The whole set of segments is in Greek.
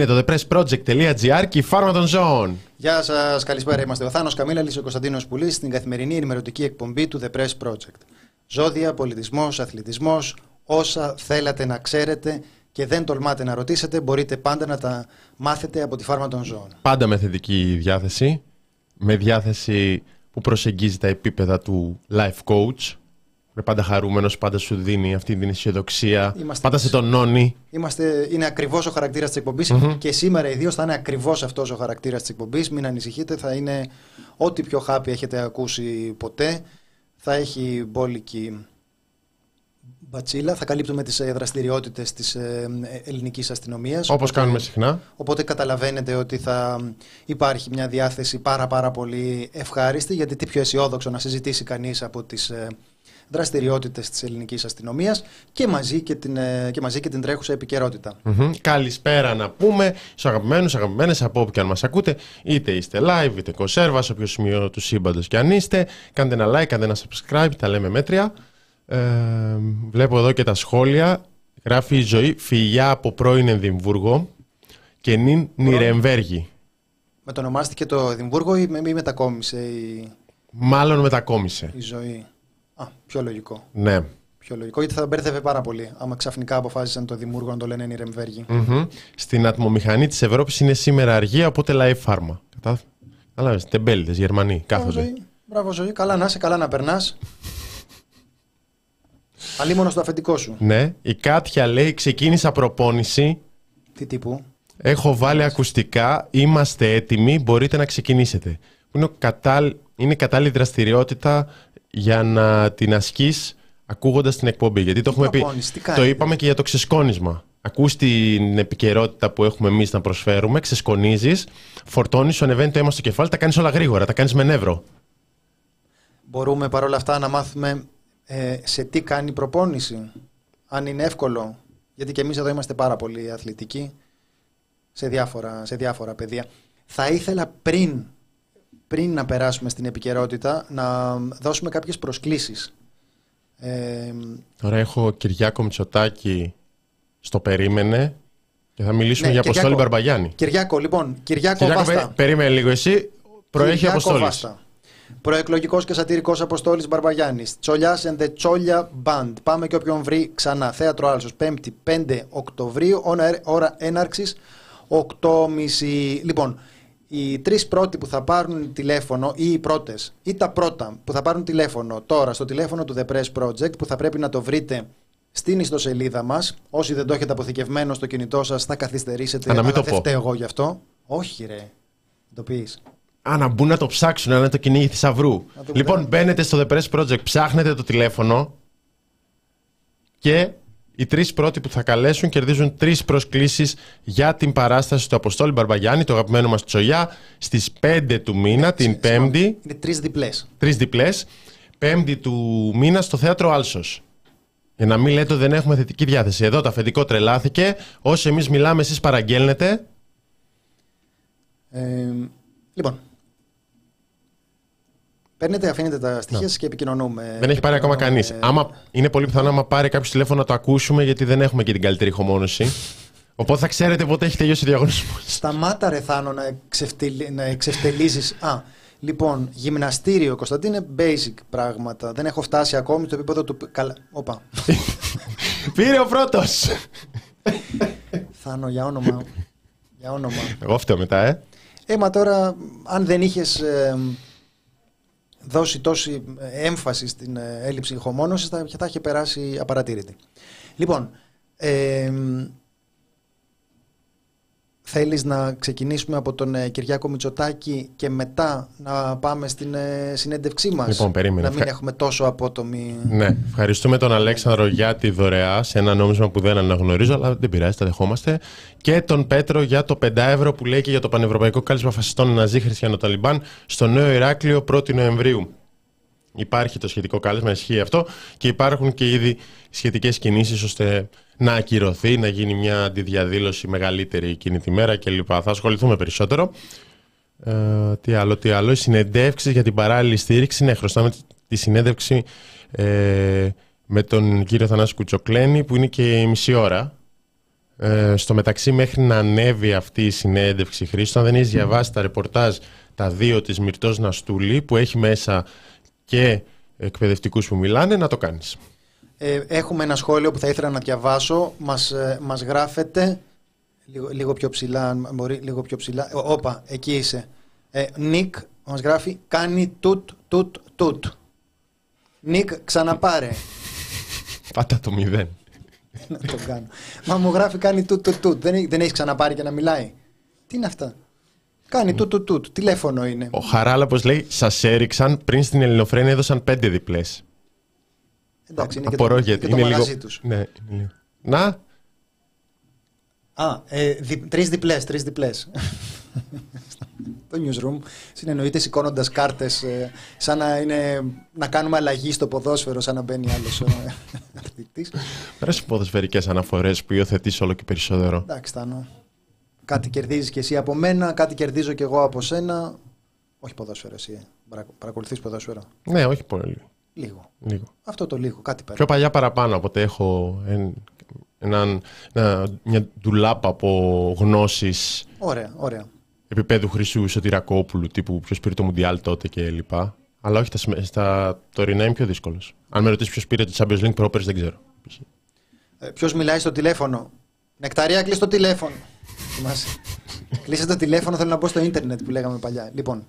Είναι το thepressproject.gr και η φάρμα των ζώων. Γεια σας, καλησπέρα. Είμαστε ο Θάνος Καμίλαλη, ο Κωνσταντίνος Πουλής στην καθημερινή ενημερωτική εκπομπή του The Press Project. Ζώδια, πολιτισμός, αθλητισμός, όσα θέλατε να ξέρετε και δεν τολμάτε να ρωτήσετε, μπορείτε πάντα να τα μάθετε από τη φάρμα των ζώων. Πάντα με θετική διάθεση, με διάθεση που προσεγγίζει τα επίπεδα του life coach. Είναι πάντα χαρούμενος, πάντα σου δίνει αυτή την αισιοδοξία. Είμαστε πάντα σε τονώνει. Είμαστε, είναι ακριβώς ο χαρακτήρας της εκπομπη και σήμερα ιδίω θα είναι ακριβώς αυτός ο χαρακτήρας της εκπομπής. Μην ανησυχείτε, θα είναι ό,τι πιο χάπι έχετε ακούσει ποτέ. Θα έχει μπόλικη μπατσίλα. Θα καλύπτουμε τις δραστηριότητες της ελληνικής αστυνομίας. Όπως κάνουμε συχνά. Οπότε καταλαβαίνετε ότι θα υπάρχει μια διάθεση πάρα πάρα πολύ ευχάριστη γιατί τι πιο αισιόδοξο να συζητήσει κανείς από τις ε, δραστηριότητες της ελληνικής αστυνομίας και μαζί και την, ε, και μαζί και την τρέχουσα επικαιρότητα. Μμμ. Καλησπέρα να πούμε στους αγαπημένους, αγαπημένες από όπου και αν μας ακούτε, είτε είστε live, είτε κονσέρβα, σε όποιο σημείο του σύμπαντος και αν είστε. Κάντε ένα like, κάντε ένα subscribe, τα λέμε μέτρια. Ε, βλέπω εδώ και τα σχόλια. Γράφει η ζωή φιλιά από πρώην Ενδιμβούργο και νυν Νιρεμβέργη. Μετονομάστηκε το Εδιμβούργο ή, με- ή μετακόμισε η, Μάλλον μετακόμισε. η ζωή. Α, πιο λογικό. Ναι. Πιο λογικό, γιατί θα μπέρδευε πάρα πολύ. Άμα ξαφνικά αποφάσισαν το Δημούργο να το λένε Νιρεμβέργη. Μμμ. Στην ατμομηχανή της Ευρώπης είναι σήμερα αργία, οπότε live pharma. Κατά... Κατάλαβες, τεμπέλητες, Γερμανοί, Μπράβο κάθονται. ζωή. Μπράβο ζωή. Καλά να είσαι, καλά να περνάς. Αλλήμον στο αφεντικό σου. Ναι. Η Κάτια λέει, ξεκίνησα προπόνηση, Τι τύπου; έχω βάλει ακουστικά, είμαστε έτοιμοι, μπορείτε να ξεκινήσετε. Που Είναι, ο κατάλ... είναι κατάλληλη δραστηριότητα για να την ασκείς ακούγοντας την εκπομπή. Γιατί το, Τι έχουμε πει, προπόνηση, τι το κάνετε; είπαμε και για το ξεσκόνισμα. Ακούς την επικαιρότητα που έχουμε εμείς να προσφέρουμε, ξεσκονίζεις, φορτώνεις, σου ανεβαίνει το αίμα στο κεφάλι, τα κάνεις όλα γρήγορα, τα κάνεις με νεύρο. Μπορούμε παρόλα αυτά να μάθουμε ε, σε τι κάνει η προπόνηση. Αν είναι εύκολο. Γιατί και εμείς εδώ είμαστε πάρα πολύ αθλητικοί σε διάφορα, σε διάφορα πεδία. Θα ήθελα πριν, πριν να περάσουμε στην επικαιρότητα να δώσουμε κάποιες προσκλήσεις. Ε, Τώρα έχω Κυριάκο Μητσοτάκη στο περίμενε και θα μιλήσουμε Ναι, για Αποστόλη Κυριάκο. Μπαρμπαγιάννη. Κυριάκο, λοιπόν, Κυριάκο, Κυριάκο, Βάστα. πε- περίμενε λίγο εσύ. Προέχει Κυριάκο Αποστόλης. Βάστα. Προεκλογικός και σατυρικός Αποστόλης Μπαρμπαγιάννης. Τσολιάς and the Τσόλια Band. Πάμε και όποιον βρει ξανά. Θέατρο Άλσος. 5η 5 Οκτωβρίου. Ώρα, ώρα έναρξης 8.30. Λοιπόν, οι τρεις πρώτοι που θα πάρουν τηλέφωνο ή οι πρώτες ή τα πρώτα που θα πάρουν τηλέφωνο τώρα στο τηλέφωνο του The Press Project που θα πρέπει να το βρείτε στην ιστοσελίδα μας. Όσοι δεν το έχετε αποθηκευμένο στο κινητό σας, θα καθυστερήσετε. Α, να μην αλλά το δεν πω. φταίω εγώ γι' αυτό. Όχι, ρε. Το πεις. Α, να μπουν να το ψάξουν, να είναι το κυνήγι θησαυρού. Να το Λοιπόν, πούμε. μπαίνετε στο The Press Project, ψάχνετε το τηλέφωνο και οι τρεις πρώτοι που θα καλέσουν κερδίζουν τρεις προσκλήσεις για την παράσταση του Αποστόλη Μπαρμπαγιάννη, το αγαπημένο μας Τσολιά, στις 5 του μήνα, την Πέμπτη. Είναι τρεις διπλές. τρεις διπλές, πέμπτη του μήνα στο θέατρο Άλσος. Για να μην λέτε ότι δεν έχουμε θετική διάθεση. Εδώ το αφεντικό τρελάθηκε. Όσοι εμείς μιλάμε, εσείς παραγγέλνετε. Ε, λοιπόν. Παίρνετε, αφήνετε τα στοιχεία σας και επικοινωνούμε. Δεν έχει πάρει ακόμα κανείς. Επικοινωνούμε. Άμα είναι πολύ πιθανό άμα πάρει κάποιο τηλέφωνο να το ακούσουμε, γιατί δεν έχουμε και την καλύτερη ηχομόνωση. Οπότε θα ξέρετε πότε έχει τελειώσει ο διαγωνισμός. Σταμάτα ρε Θάνο να, εξευτελ... να εξευτελίζεις. Α, λοιπόν, γυμναστήριο, Κωνσταντίνε, basic πράγματα. Δεν έχω φτάσει ακόμη στο επίπεδο του... Καλά, όπα. Πήρε ο πρώτος! Θάνο, για όνομα. για όνομα. Εγώ φταίω μετά, ε. Ε, μα τώρα, αν δεν είχες ε, δώσει τόση έμφαση στην ε, έλλειψη ηχομόνωσης, θα, θα είχε περάσει απαρατήρητη. Λοιπόν, ε, θέλεις να ξεκινήσουμε από τον ε, Κυριάκο Μητσοτάκη και μετά να πάμε στην ε, συνέντευξή μας; Λοιπόν, περίμενε. Να μην Ευχα- έχουμε τόσο απότομη... Ναι, ευχαριστούμε τον Αλέξανδρο για τη δωρεά σε ένα νόμισμα που δεν αναγνωρίζω, αλλά δεν πειράζει, τα δεχόμαστε. Και τον Πέτρο για το 5 ευρώ που λέει και για το Πανευρωπαϊκό Κάλισμα Φασιστών Ναζί Χριστιανοταλιμπάν στο Νέο Ηράκλειο 1η Νοεμβρίου. Υπάρχει το σχετικό κάλεσμα, ισχύει αυτό και υπάρχουν και ήδη σχετικές κινήσεις ώστε να ακυρωθεί, να γίνει μια αντιδιαδήλωση μεγαλύτερη εκείνη τη μέρα κλπ. Θα ασχοληθούμε περισσότερο. Ε, τι άλλο, τι άλλο. Οι συνεντεύξεις για την παράλληλη στήριξη. Ναι, χρωστάμε τη συνέντευξη ε, με τον κύριο Θανάση Κουτσοκλένη που είναι και η μισή ώρα. Ε, στο μεταξύ, μέχρι να ανέβει αυτή η συνέντευξη Χρήστο, αν δεν έχεις διαβάσει τα ρεπορτάζ τα δύο της Μυρτός Ναστούλη, που έχει μέσα και εκπαιδευτικούς που μιλάνε, να το κάνεις. Ε, έχουμε ένα σχόλιο που θα ήθελα να διαβάσω. Μας, ε, μας γράφετε λίγο, λίγο πιο ψηλά, μπορεί, λίγο πιο ψηλά. Όπα, εκεί είσαι. Ε, Νίκ μας γράφει κάνει τούτ, τούτ, τούτ. Νίκ, ξαναπάρε. Πάτα το μηδέν. να το κάνω. Μα μου γράφει κάνει τούτ, τούτ, τούτ. Δεν, δεν έχεις ξαναπάρει και να μιλάει. Τι είναι αυτά; Κάνει τούτ, τούτ, τούτ. Τηλέφωνο είναι. Ο Χαράλαπος λέει, σας έριξαν πριν στην Ελληνοφρένεια έδωσαν πέντε διπλές. Εντάξει, είναι Απορώ και το, γιατί και το είναι μαγαζί λίγο... τους. Ναι, είναι λίγο. Να, Α, ε, δι, τρεις διπλές, τρεις διπλές. το newsroom συνεννοείται σηκώνοντας κάρτες ε, σαν να, είναι, να κάνουμε αλλαγή στο ποδόσφαιρο σαν να μπαίνει άλλος ε, αθλητής. Πέρασε ποδοσφαιρικές αναφορές που υιοθετείς όλο και περισσότερο. Εντάξει, Τάνο. Κάτι κερδίζεις και εσύ από μένα, κάτι κερδίζω και εγώ από σένα. Όχι ποδόσφαιρο εσύ, ε. Παρακολουθείς παρακολουθείς ποδόσφαιρο; Ναι, όχι πολύ. Λίγο. Λίγο. Αυτό το λίγο, κάτι παίρνει. Πιο παλιά παραπάνω, οπότε έχω εν- έναν, ένα, μια ντουλάπα από γνώσεις Ωραία, ωραία. επίπεδου Χρυσού Σωτηρακόπουλου, τύπου ποιος πήρε το Μουντιάλ τότε και λοιπά. Αλλά όχι, τα, σμε- στα τωρινά είμαι πιο δύσκολος. Αν με ρωτήσεις ποιος πήρε το Champions League πρόπερς, δεν ξέρω. Ε, Ποιος μιλάει στο τηλέφωνο; Νεκταρία, κλείσει το τηλέφωνο. Θυμάσαι. Κλείσε το τηλέφωνο, θέλω να μπω στο ίντερνετ που λέγαμε παλιά. Λοιπόν.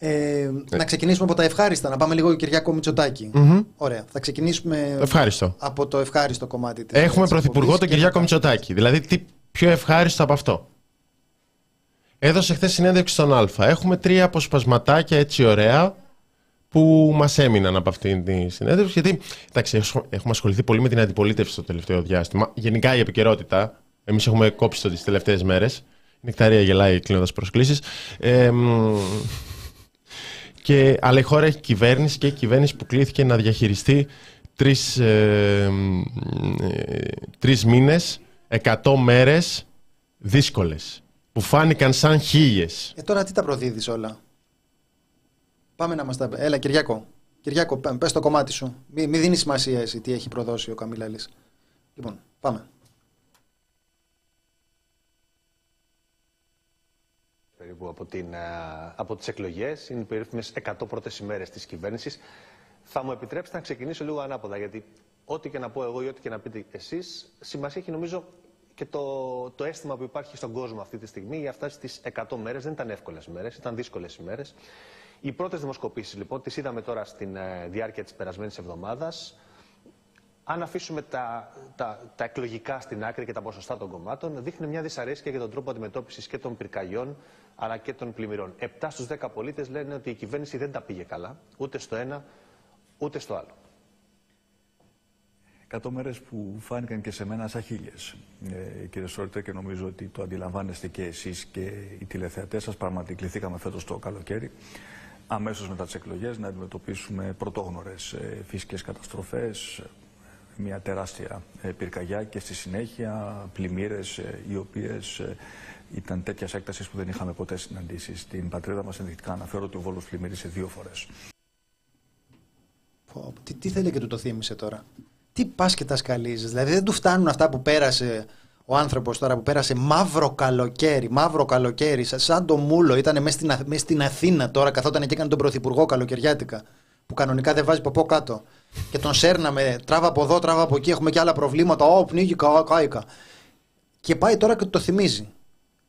Ε, να ξεκινήσουμε από τα ευχάριστα, να πάμε λίγο Κυριάκο Μητσοτάκη. Μμμ. Ωραία. Θα ξεκινήσουμε Ευχάριστο. από το ευχάριστο κομμάτι της Έχουμε της πρωθυπουργό εκπομπής τον και Κυριάκο θα- Μητσοτάκη. Δηλαδή, τι πιο ευχάριστο από αυτό. Έδωσε χθες συνέντευξη στον Α. Έχουμε τρία αποσπασματάκια έτσι ωραία που μας έμειναν από αυτήν τη συνέντευξη. Γιατί εντάξει, έχουμε έχουμε ασχοληθεί πολύ με την αντιπολίτευση το τελευταίο διάστημα. Γενικά η επικαιρότητα. Εμείς έχουμε κόψει το τις τελευταίες μέρες. Η Νεκταρία γελάει κλείνοντας προσκλήσεις. Ε, μ, και, αλλά η χώρα έχει κυβέρνηση και η κυβέρνηση που κλήθηκε να διαχειριστεί τρεις, ε, μ, ε, τρεις μήνες, εκατό μέρες δύσκολες, που φάνηκαν σαν χίλιες. Ε, τώρα τι τα προδίδεις όλα; Πάμε να μας τα... Έλα Κυριάκο. Κυριάκο, πέ- πες το κομμάτι σου. Μην μη δίνεις σημασία εσύ τι έχει προδώσει ο Καμίλαλης. Λοιπόν, πάμε. Περίπου από, την, α, από τις εκλογές, είναι οι περίφημες 100 πρώτες ημέρες της κυβέρνησης. Θα μου επιτρέψετε να ξεκινήσω λίγο ανάποδα, γιατί ό,τι και να πω εγώ ή ό,τι και να πείτε εσείς, σημασία έχει νομίζω και το, το αίσθημα που υπάρχει στον κόσμο αυτή τη στιγμή για αυτά τις 100 μέρες. Δεν ήταν εύκολες μέρες, ήταν δύσκολες ημέρες. Οι πρώτες δημοσκοπήσεις λοιπόν, τις είδαμε τώρα στην ε, διάρκεια της περασμένης εβδομάδας. Αν αφήσουμε τα, τα, τα εκλογικά στην άκρη και τα ποσοστά των κομμάτων, δείχνει μια δυσαρέσκεια για τον τρόπο αντιμετώπισης και των πυρκαγιών αλλά και των πλημμυρών. 7 στους 10 πολίτες λένε ότι η κυβέρνηση δεν τα πήγε καλά, ούτε στο ένα ούτε στο άλλο. Εκατό μέρες που φάνηκαν και σε μένα σαν χίλιες. Ε, κύριε Σόρτε, και νομίζω ότι το αντιλαμβάνεστε και εσείς και οι τηλεθεατές σας. Πράγματι, κληθήκαμε φέτος το καλοκαίρι, αμέσως μετά τις εκλογές, να αντιμετωπίσουμε πρωτόγνωρες ε, φυσικές καταστροφές, μια τεράστια ε, πυρκαγιά και στη συνέχεια πλημμύρες οι οποίες ήταν τέτοιας έκτασης που δεν είχαμε ποτέ συναντήσει. Στην πατρίδα μας ενδεικτικά αναφέρω ότι ο Βόλος πλημμύρισε δύο φορές. Πω, Τι, τι θέλει και του το θύμισε τώρα; Τι πας και τα σκαλίζεις; Δηλαδή δεν του φτάνουν αυτά που πέρασε ο άνθρωπος τώρα που πέρασε μαύρο καλοκαίρι. Μαύρο καλοκαίρι, σα- σαν το μούλο. Ήταν μέσα στην, Αθ- μέσα στην Αθήνα τώρα, καθόταν και έκανε τον πρωθυπουργό καλοκαιριάτικα. Που κανονικά δεν βάζει από κάτω. Και τον σέρναμε, τράβα από εδώ, τράβα από εκεί. Έχουμε και άλλα προβλήματα. Ω, πνίγηκα, κάηκα. Και πάει τώρα και του το θυμίζει.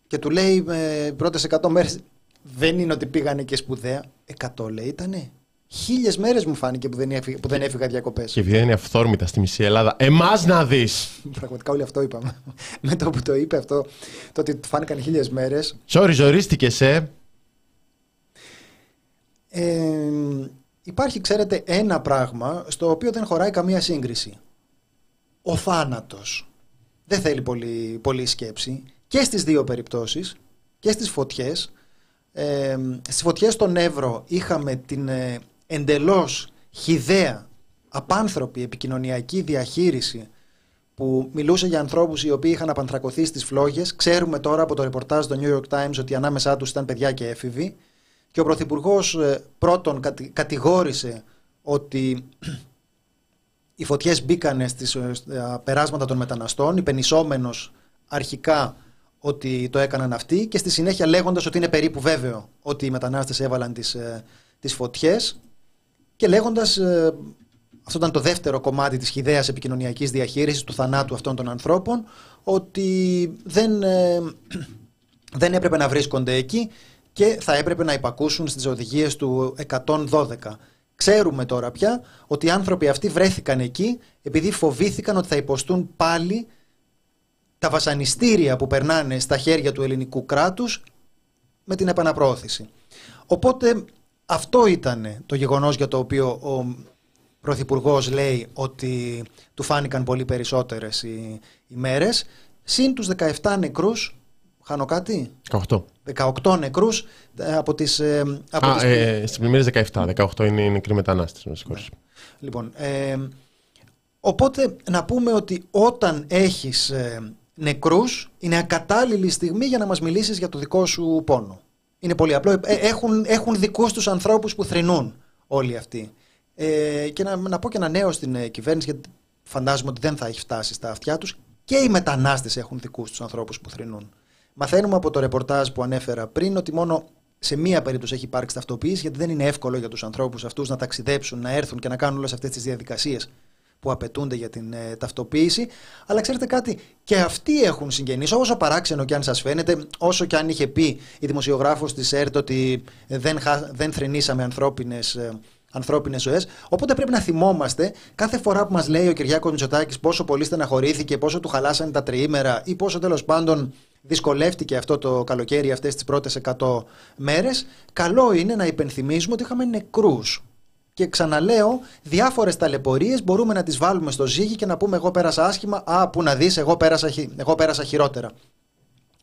Και του λέει ε, πρώτες 100 μέρες. Δεν είναι ότι πήγανε και σπουδαία. 100 λέει ήτανε. Χίλιες μέρες μου φάνηκε που δεν έφυγα, που δεν έφυγα διακοπές. Και επειδή είναι αυθόρμητα στη μισή Ελλάδα, εμάς να δεις! Πραγματικά όλοι αυτό είπαμε. Με το που το είπε αυτό, το ότι του φάνηκαν χίλιες μέρες. Sorry, ζορίστηκες, ε! Ε, υπάρχει, ξέρετε, ένα πράγμα στο οποίο δεν χωράει καμία σύγκριση. Ο θάνατος. Δεν θέλει πολύ, πολύ σκέψη. Και στις δύο περιπτώσεις, και στις φωτιές. Ε, στις φωτιές στον Εύρο είχαμε την ε, εντελώς χιδαία, απάνθρωπη επικοινωνιακή διαχείριση που μιλούσε για ανθρώπους οι οποίοι είχαν απανθρακωθεί στις φλόγες. Ξέρουμε τώρα από το ρεπορτάζ του New York Times ότι ανάμεσά τους ήταν παιδιά και έφηβοι. Και ο Πρωθυπουργός πρώτον κατη- κατηγόρησε ότι οι φωτιές μπήκανε στις ε, στα περάσματα των μεταναστών, υπενισόμενος αρχικά ότι το έκαναν αυτοί και στη συνέχεια λέγοντας ότι είναι περίπου βέβαιο ότι οι μετανάστες έβαλαν τις, ε, τις φωτιές και λέγοντας, ε, αυτό ήταν το δεύτερο κομμάτι της χιδαίας επικοινωνιακής διαχείρισης του θανάτου αυτών των ανθρώπων, ότι δεν, ε, δεν έπρεπε να βρίσκονται εκεί και θα έπρεπε να υπακούσουν στις οδηγίες του 112. Ξέρουμε τώρα πια ότι οι άνθρωποι αυτοί βρέθηκαν εκεί επειδή φοβήθηκαν ότι θα υποστούν πάλι τα βασανιστήρια που περνάνε στα χέρια του ελληνικού κράτους με την επαναπρόθεση. Οπότε αυτό ήταν το γεγονός για το οποίο ο Πρωθυπουργός λέει ότι του φάνηκαν πολύ περισσότερες οι, οι μέρες. Συν τους 17 νεκρούς, χάνω κάτι, 18. 18 νεκρούς ε, από τις... ε, από Α, τις ε, στην πλημμύρες 17. 18 είναι οι νεκροί μετανάστες. Με συγχωρείς. Λοιπόν, ε, οπότε να πούμε ότι όταν έχεις ε, νεκρούς είναι ακατάλληλη στιγμή για να μας μιλήσεις για το δικό σου πόνο. Είναι πολύ απλό. Ε, έχουν, έχουν δικούς τους ανθρώπους που θρηνούν όλοι αυτοί. Ε, και να, να πω και ένα νέο στην ε, κυβέρνηση, γιατί φαντάζομαι ότι δεν θα έχει φτάσει στα αυτιά τους. Και οι μετανάστες έχουν δικούς τους ανθρώπους που θρηνούν. Μαθαίνουμε από το ρεπορτάζ που ανέφερα πριν ότι μόνο σε μία περίπτωση έχει υπάρξει ταυτοποίηση, γιατί δεν είναι εύκολο για τους ανθρώπους αυτούς να ταξιδέψουν, να έρθουν και να κάνουν όλες αυτές τις διαδικασίες που απαιτούνται για την ε, ταυτοποίηση. Αλλά ξέρετε κάτι, και αυτοί έχουν συγγενείς. Όσο παράξενο και αν σας φαίνεται, όσο και αν είχε πει η δημοσιογράφος της ΕΡΤ ότι δεν, χα- δεν θρυνήσαμε ανθρώπινες. Ανθρώπινες ζωές. Οπότε πρέπει να θυμόμαστε κάθε φορά που μας λέει ο Κυριάκος Μητσοτάκης πόσο πολύ στεναχωρήθηκε, πόσο του χαλάσανε τα τριήμερα ή πόσο τέλος πάντων δυσκολεύτηκε αυτό το καλοκαίρι αυτές τις πρώτες 100 μέρες, καλό είναι να υπενθυμίζουμε ότι είχαμε νεκρούς. Και ξαναλέω, διάφορες ταλαιπωρίες μπορούμε να τις βάλουμε στο ζύγι και να πούμε εγώ πέρασα άσχημα, α, που να δεις, εγώ πέρασα, χει- εγώ πέρασα χειρότερα.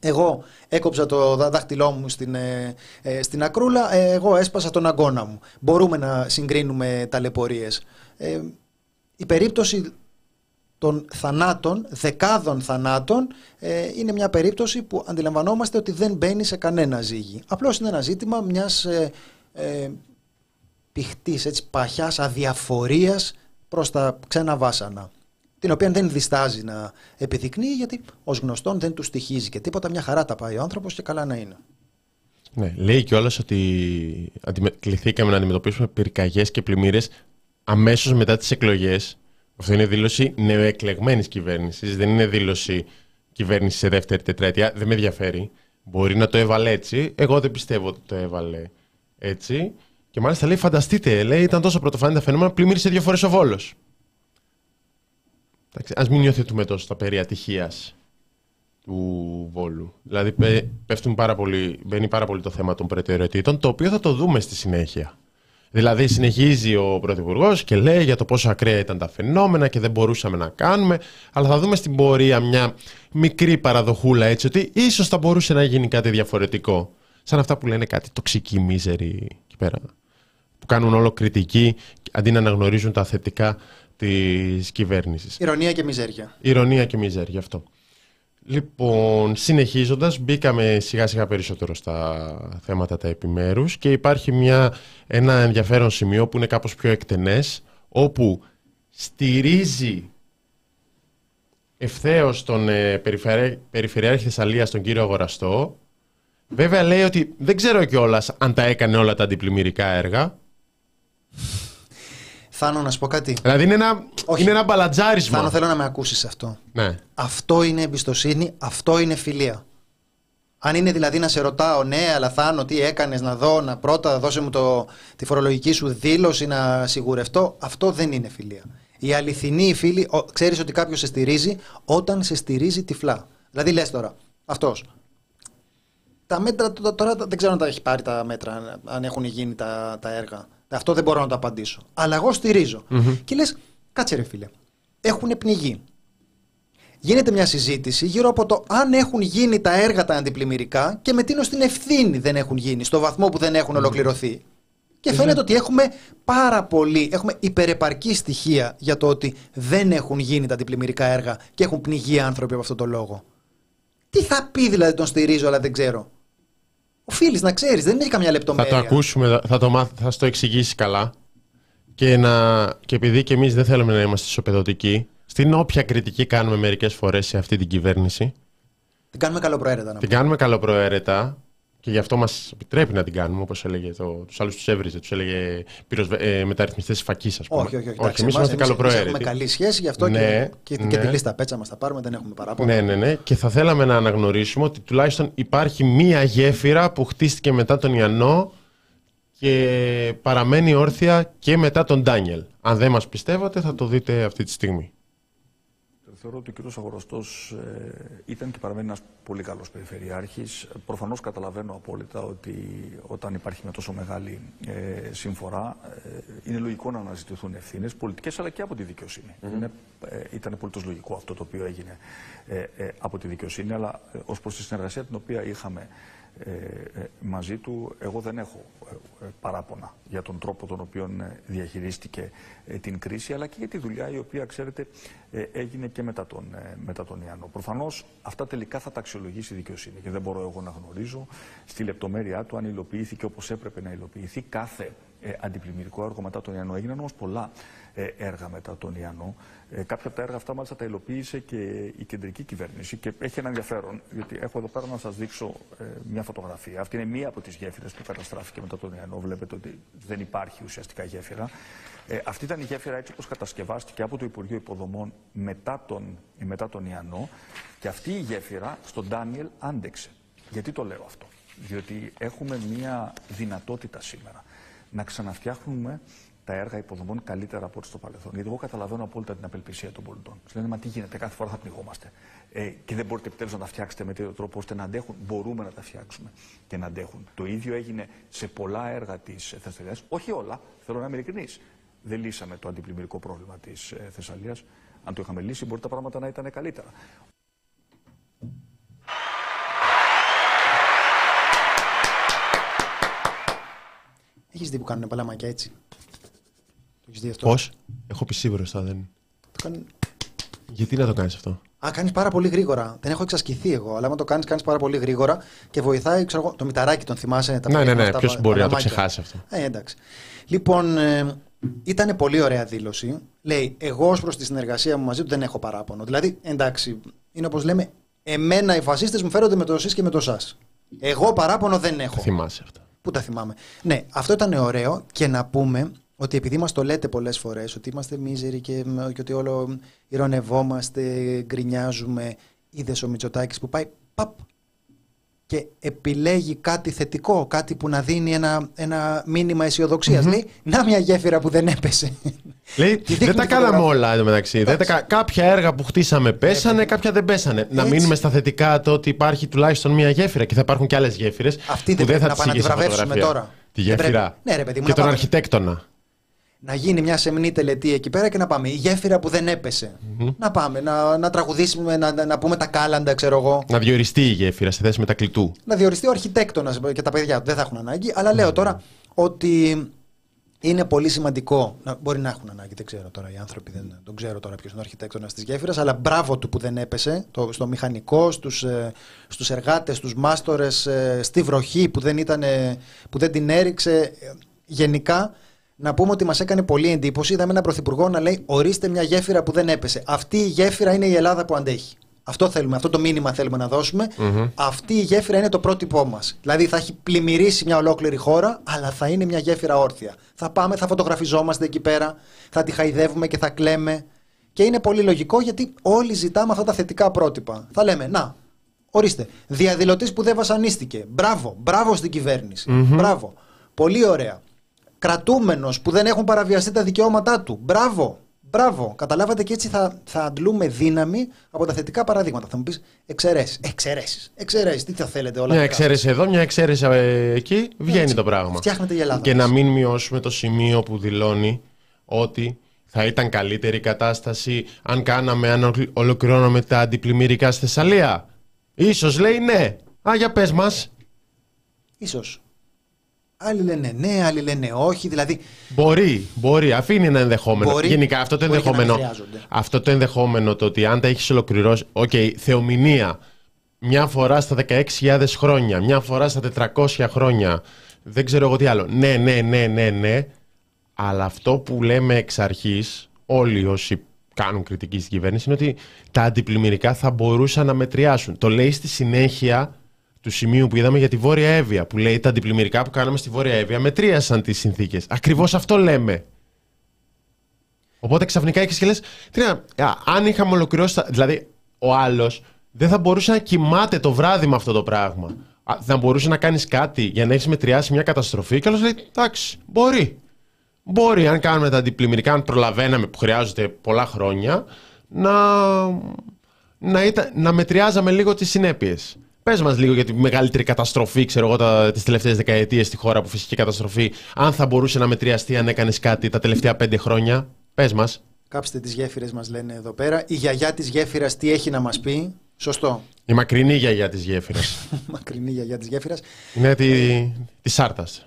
Εγώ έκοψα το δά- δάχτυλό μου στην, ε, ε, στην ακρούλα, ε, εγώ έσπασα τον αγκώνα μου. Μπορούμε να συγκρίνουμε ταλαιπωρίες. Ε, η περίπτωση των θανάτων, δεκάδων θανάτων, ε, είναι μια περίπτωση που αντιλαμβανόμαστε ότι δεν μπαίνει σε κανένα ζύγι. Απλώς είναι ένα ζήτημα μιας ε, ε, πηχτής, έτσι, παχιάς αδιαφορίας προς τα ξένα βάσανα την οποία δεν διστάζει να επιδεικνύει γιατί ως γνωστόν δεν τους στοιχίζει και τίποτα μια χαρά τα πάει ο άνθρωπος και καλά να είναι. Ναι, λέει κιόλας ότι αντιμε... κληθήκαμε να αντιμετωπίσουμε πυρκαγιές και πλημμύρες αμέσως μετά τις εκλογές. Αυτό είναι δήλωση νεοεκλεγμένης κυβέρνησης. Δεν είναι δήλωση κυβέρνησης σε δεύτερη τετραετία. Δεν με ενδιαφέρει. Μπορεί να το έβαλε έτσι. Εγώ δεν πιστεύω ότι το έβαλε έτσι. Και μάλιστα λέει: Φανταστείτε, λέει, ήταν τόσο πρωτοφανή τα φαινόμενα, πλημμύρισε δύο φορές ο Βόλος. Α μην υιοθετούμε τόσο τα περί ατυχίας του Βόλου. Δηλαδή πέ- πέφτουν πάρα πολύ, μπαίνει πάρα πολύ το θέμα των προτεραιοτήτων, το οποίο θα το δούμε στη συνέχεια. Δηλαδή συνεχίζει ο Πρωθυπουργός και λέει για το πόσο ακραία ήταν τα φαινόμενα και δεν μπορούσαμε να κάνουμε, αλλά θα δούμε στην πορεία μια μικρή παραδοχούλα έτσι ότι ίσως θα μπορούσε να γίνει κάτι διαφορετικό. Σαν αυτά που λένε κάτι τοξική μίζερη εκεί πέρα. Που κάνουν όλο κριτική αντί να αναγνωρίζουν τα θετικά της κυβέρνησης. Ηρωνία και μιζέρια. Ηρωνία και μιζέρια, γι' αυτό. Λοιπόν, συνεχίζοντας, μπήκαμε σιγά σιγά περισσότερο στα θέματα τα επιμέρους και υπάρχει μια, ένα ενδιαφέρον σημείο που είναι κάπως πιο εκτενές, όπου στηρίζει ευθέως τον ε, περιφερει... Περιφερειάρχη Θεσσαλίας, τον κύριο Αγοραστό. Βέβαια λέει ότι δεν ξέρω κιόλας αν τα έκανε όλα τα αντιπλημμυρικά έργα. Θάνο, να σου πω κάτι. Δηλαδή είναι ένα, Όχι. είναι ένα μπαλατζάρισμα. Θάνο, θέλω να με ακούσεις αυτό. Ναι. Αυτό είναι εμπιστοσύνη, αυτό είναι φιλία. Αν είναι δηλαδή να σε ρωτάω, ναι, αλλά Θάνο, τι έκανες να δω, να πρώτα δώσε μου το, τη φορολογική σου δήλωση να σιγουρευτώ, αυτό δεν είναι φιλία. Η αληθινή φίλη, ο, ξέρεις ότι κάποιος σε στηρίζει όταν σε στηρίζει τυφλά. Δηλαδή λες τώρα, αυτός. Τα μέτρα τ- τώρα δεν ξέρω αν τα έχει πάρει τα μέτρα, αν- αν έχουν γίνει τα, τα έργα. Αυτό δεν μπορώ να το απαντήσω. Αλλά εγώ στηρίζω. Και λες, κάτσε ρε φίλε, έχουν πνιγεί. Γίνεται μια συζήτηση γύρω από το αν έχουν γίνει τα έργα τα αντιπλημμυρικά και με τίνος στην ευθύνη δεν έχουν γίνει, στο βαθμό που δεν έχουν ολοκληρωθεί. Και φαίνεται ότι έχουμε πάρα πολύ, έχουμε υπερεπαρκή στοιχεία για το ότι δεν έχουν γίνει τα αντιπλημμυρικά έργα και έχουν πνιγεί άνθρωποι από αυτόν τον λόγο. Τι θα πει δηλαδή τον στηρίζω αλλά δεν ξέρω. Οφείλεις να ξέρεις, δεν έχει καμιά Θα λεπτομέρεια. το ακούσουμε, θα, το μάθ, θα στο εξηγήσεις καλά. και, να, και επειδή και εμείς δεν θέλουμε να είμαστε ισοπεδωτικοί, στην όποια κριτική κάνουμε μερικές φορές σε αυτή την κυβέρνηση. Την κάνουμε καλοπροαίρετα. Να την κάνουμε καλοπροαίρετα και γι' αυτό μας επιτρέπει να την κάνουμε, όπως έλεγε το, τους άλλους τους έβριζε, τους έλεγε ε, μεταρρυθμιστές της φακής, ας πούμε. Όχι, όχι, όχι. όχι εμείς είμαστε καλοπροαίρετοι. Έχουμε καλή σχέση, γι' αυτό ναι, και, και, ναι. και τη λίστα πέτσα μας τα πάρουμε, δεν έχουμε παράπονα. Ναι, ναι, ναι. Και θα θέλαμε να αναγνωρίσουμε ότι τουλάχιστον υπάρχει μία γέφυρα που χτίστηκε μετά τον Ιαννό και παραμένει όρθια και μετά τον Ντάνιελ. Αν δεν μας πιστεύετε θα το δείτε αυτή τη στιγμή. Θεωρώ ότι ο κ. Αγοραστός ε, ήταν και παραμένει ένας πολύ καλός περιφερειάρχης. Προφανώς καταλαβαίνω απόλυτα ότι όταν υπάρχει μια τόσο μεγάλη ε, συμφορά, ε, είναι λογικό να αναζητηθούν ευθύνες πολιτικές αλλά και από τη δικαιοσύνη. Mm -hmm. είναι, ε, ήταν πολύ λογικό αυτό το οποίο έγινε ε, ε, από τη δικαιοσύνη, αλλά ως προς τη συνεργασία την οποία είχαμε ε, ε, μαζί του, εγώ δεν έχω ε, παράπονα για τον τρόπο τον οποίο διαχειρίστηκε την κρίση, αλλά και για τη δουλειά η οποία, ξέρετε, έγινε και μετά τον, μετά τον Ιαννό. Προφανώς αυτά τελικά θα τα αξιολογήσει η δικαιοσύνη και δεν μπορώ εγώ να γνωρίζω στη λεπτομέρειά του αν υλοποιήθηκε όπως έπρεπε να υλοποιηθεί κάθε αντιπλημμυρικό έργο μετά τον Ιαννό. Έγιναν όμως πολλά έργα μετά τον Ιαννό. Ε, κάποια από τα έργα αυτά μάλιστα τα υλοποίησε και η κεντρική κυβέρνηση και έχει ένα ενδιαφέρον, γιατί έχω εδώ πέρα να σας δείξω ε, μια φωτογραφία. Αυτή είναι μία από τις γέφυρες που καταστράφηκε μετά τον Ιαννό. Βλέπετε ότι δεν υπάρχει ουσιαστικά γέφυρα. Ε, αυτή ήταν η γέφυρα έτσι όπως κατασκευάστηκε από το Υπουργείο Υποδομών μετά τον, μετά τον Ιαννό. Και αυτή η γέφυρα στον Ντάνιελ άντεξε. Γιατί το λέω αυτό; Διότι έχουμε μία δυνατότητα σήμερα να ξαναφτιάχνουμε τα έργα υποδομών καλύτερα από ό,τι στο παρελθόν. Γιατί εγώ καταλαβαίνω απόλυτα την απελπισία των πολιτών. Του λένε, Μα τι γίνεται, κάθε φορά θα πνιγόμαστε. Ε, και δεν μπορείτε επιτέλους να τα φτιάξετε με τέτοιο τρόπο ώστε να αντέχουν. Μπορούμε να τα φτιάξουμε και να αντέχουν. Το ίδιο έγινε σε πολλά έργα της Θεσσαλίας. Όχι όλα, θέλω να είμαι ειλικρινής. Δεν λύσαμε το αντιπλημμυρικό πρόβλημα της ε, Θεσσαλίας. Αν το είχαμε λύσει, μπορεί τα πράγματα να ήταν καλύτερα. Έχεις δει που κάνουν παλαμάκια έτσι; Πώς; Έχω πει μπροστά, δεν. Το κάνει... Γιατί να το κάνεις αυτό; Α, κάνεις πάρα πολύ γρήγορα. Δεν έχω εξασκηθεί εγώ, αλλά αν το κάνεις, κάνεις πάρα πολύ γρήγορα και βοηθάει. Ξέρω, το μηταράκι τον θυμάσαι. Τα ναι, ναι, ναι. Ποιος μπορεί να το ξεχάσει αυτό. Ε, εντάξει. Λοιπόν, ε, ήταν πολύ ωραία δήλωση. Λέει, εγώ ως προς τη συνεργασία μου μαζί του δεν έχω παράπονο. Δηλαδή, εντάξει, είναι όπως λέμε, εμένα οι φασίστες μου φέρονται με το εσείς και με το εσά. Εγώ παράπονο δεν έχω. θυμάσαι αυτό. Πού τα θυμάμαι. Ναι, αυτό ήταν ωραίο και να πούμε ότι επειδή μας το λέτε πολλές φορές ότι είμαστε μίζεροι και, και ότι όλο ηρωνευόμαστε, γκρινιάζουμε είδες ο Μητσοτάκης που πάει παπ και επιλέγει κάτι θετικό, κάτι που να δίνει ένα, ένα μήνυμα αισιοδοξίας. Mm-hmm. Λέει, να μια γέφυρα που δεν έπεσε. Λέει, δεν τα κάναμε όλα εδώ μεταξύ. Δεν τα, κάποια έργα που χτίσαμε πέσανε, κάποια δεν πέσανε. Έτσι. Να μείνουμε στα θετικά το ότι υπάρχει τουλάχιστον μια γέφυρα και θα υπάρχουν και άλλες γέφυρες. Αυτή που δεν θα να, να τη βραβεύσουμε τώρα. Τη γέφυρα. Ναι, ρε, παιδί μου, και τον αρχιτέκτονα να γίνει μια σεμνή τελετή εκεί πέρα και να πάμε. Η γέφυρα που δεν έπεσε. Mm-hmm. Να πάμε, να, να τραγουδήσουμε, να, να πούμε τα κάλαντα, ξέρω εγώ. Να διοριστεί η γέφυρα σε θέση με τα κλητού. Να διοριστεί ο αρχιτέκτονας και τα παιδιά του. Δεν θα έχουν ανάγκη. Αλλά λέω τώρα ότι είναι πολύ σημαντικό. Να, μπορεί να έχουν ανάγκη, δεν ξέρω τώρα οι άνθρωποι, δεν, δεν ξέρω τώρα ποιος είναι ο αρχιτέκτονας της γέφυρας. Αλλά μπράβο του που δεν έπεσε. Το, στο μηχανικό, στους ε, στους εργάτες, στους μάστορες, ε, στη βροχή που δεν, ήταν, που δεν την έριξε. Γενικά να πούμε ότι μας έκανε πολύ εντύπωση. Είδαμε έναν πρωθυπουργό να λέει: Ορίστε μια γέφυρα που δεν έπεσε. Αυτή η γέφυρα είναι η Ελλάδα που αντέχει. Αυτό θέλουμε, αυτό το μήνυμα θέλουμε να δωσουμε Αυτή η γέφυρα είναι το πρότυπό μας. Δηλαδή θα έχει πλημμυρίσει μια ολόκληρη χώρα, αλλά θα είναι μια γέφυρα όρθια. Θα πάμε, θα φωτογραφιζόμαστε εκεί πέρα, θα τη χαϊδεύουμε και θα κλαίμε. Και είναι πολύ λογικό γιατί όλοι ζητάμε αυτά τα θετικά πρότυπα. Θα λέμε, να, ορίστε, διαδηλωτής που δεν βασανίστηκε. Μπράβο, μπράβο στην κυβέρνηση. Μπράβο. Πολύ ωραία κρατούμενος που δεν έχουν παραβιαστεί τα δικαιώματά του. Μπράβο, μπράβο. Καταλάβατε και έτσι θα, θα αντλούμε δύναμη από τα θετικά παραδείγματα. Θα μου πεις εξαιρέσεις. Εξαιρέσεις. Εξαιρέσεις. Τι θα θέλετε όλα Μια εξαίρεση εδώ, μια εξαίρεση ε, εκεί. Βγαίνει έτσι, το πράγμα. Φτιάχνετε η Ελλάδα. Και να μην μειώσουμε το σημείο που δηλώνει ότι θα ήταν καλύτερη κατάσταση αν κάναμε, αν ολοκληρώναμε τα αντιπλημμυρικά στη Θεσσαλία. Ίσως λέει ναι. Α, για πες μας. Ίσως. Άλλοι λένε ναι, άλλοι λένε όχι. Δηλαδή... Μπορεί, μπορεί. Αφήνει ένα ενδεχόμενο. Μπορεί, Γενικά αυτό το ενδεχόμενο. Αυτό το ενδεχόμενο το ότι αν τα έχεις ολοκληρώσει. OK, okay, θεομηνία. Μια φορά στα 16.000 χρόνια, μια φορά στα 400 χρόνια. Δεν ξέρω εγώ τι άλλο. Ναι, ναι, ναι, ναι, ναι. Αλλά αυτό που λέμε εξ αρχής, όλοι όσοι κάνουν κριτική στην κυβέρνηση, είναι ότι τα αντιπλημμυρικά θα μπορούσαν να μετριάσουν. Το λέει στη συνέχεια του σημείου που είδαμε για τη Βόρεια Εύβοια, που λέει τα αντιπλημμυρικά που κάναμε στη Βόρεια Εύβοια μετρίασαν τις συνθήκες. Ακριβώς αυτό λέμε. Οπότε ξαφνικά έχεις και λες, αν είχαμε ολοκληρώσει. Δηλαδή, ο άλλος δεν θα μπορούσε να κοιμάται το βράδυ με αυτό το πράγμα. Θα μπορούσε να κάνεις κάτι για να έχεις μετριάσει μια καταστροφή. Και άλλος λέει: Εντάξει, μπορεί. Μπορεί, αν κάνουμε τα αντιπλημμυρικά, αν προλαβαίναμε που χρειάζονται πολλά χρόνια, να, να, ήταν, να μετριάζαμε λίγο τις συνέπειες. Πες μας λίγο για τη μεγαλύτερη καταστροφή, ξέρω εγώ, τις τελευταίες δεκαετίες στη χώρα που φυσική καταστροφή, αν θα μπορούσε να μετριαστεί αν έκανες κάτι τα τελευταία πέντε χρόνια. Πες μας. Κάψτε τις γέφυρες, μας λένε εδώ πέρα. Η γιαγιά της γέφυρας τι έχει να μας πει; Σωστό. Η μακρινή γιαγιά της γέφυρας. μακρινή γιαγιά της γέφυρας. Είναι τη, της Σάρτας.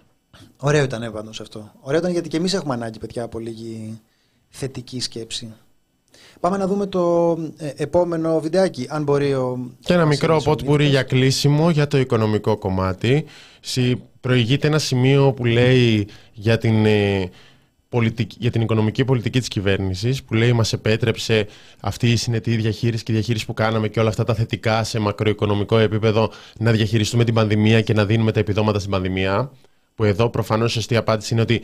Ωραίο ήταν πάντως αυτό. Ωραίο ήταν γιατί και εμείς έχουμε ανάγκη, παιδιά, από λίγη θετική σκέψη. Πάμε να δούμε το ε, επόμενο βιντεάκι, αν μπορεί ο... Και ένα μικρό μπορεί για κλείσιμο για το οικονομικό κομμάτι. Προηγείται ένα σημείο που λέει για την ε, πολιτική, για την οικονομική πολιτική της κυβέρνησης που λέει μας επέτρεψε αυτή η συνετή διαχείριση και διαχείριση που κάναμε και όλα αυτά τα θετικά σε μακροοικονομικό επίπεδο να διαχειριστούμε την πανδημία και να δίνουμε τα επιδόματα στην πανδημία που εδώ προφανώς η σωστή απάντηση είναι ότι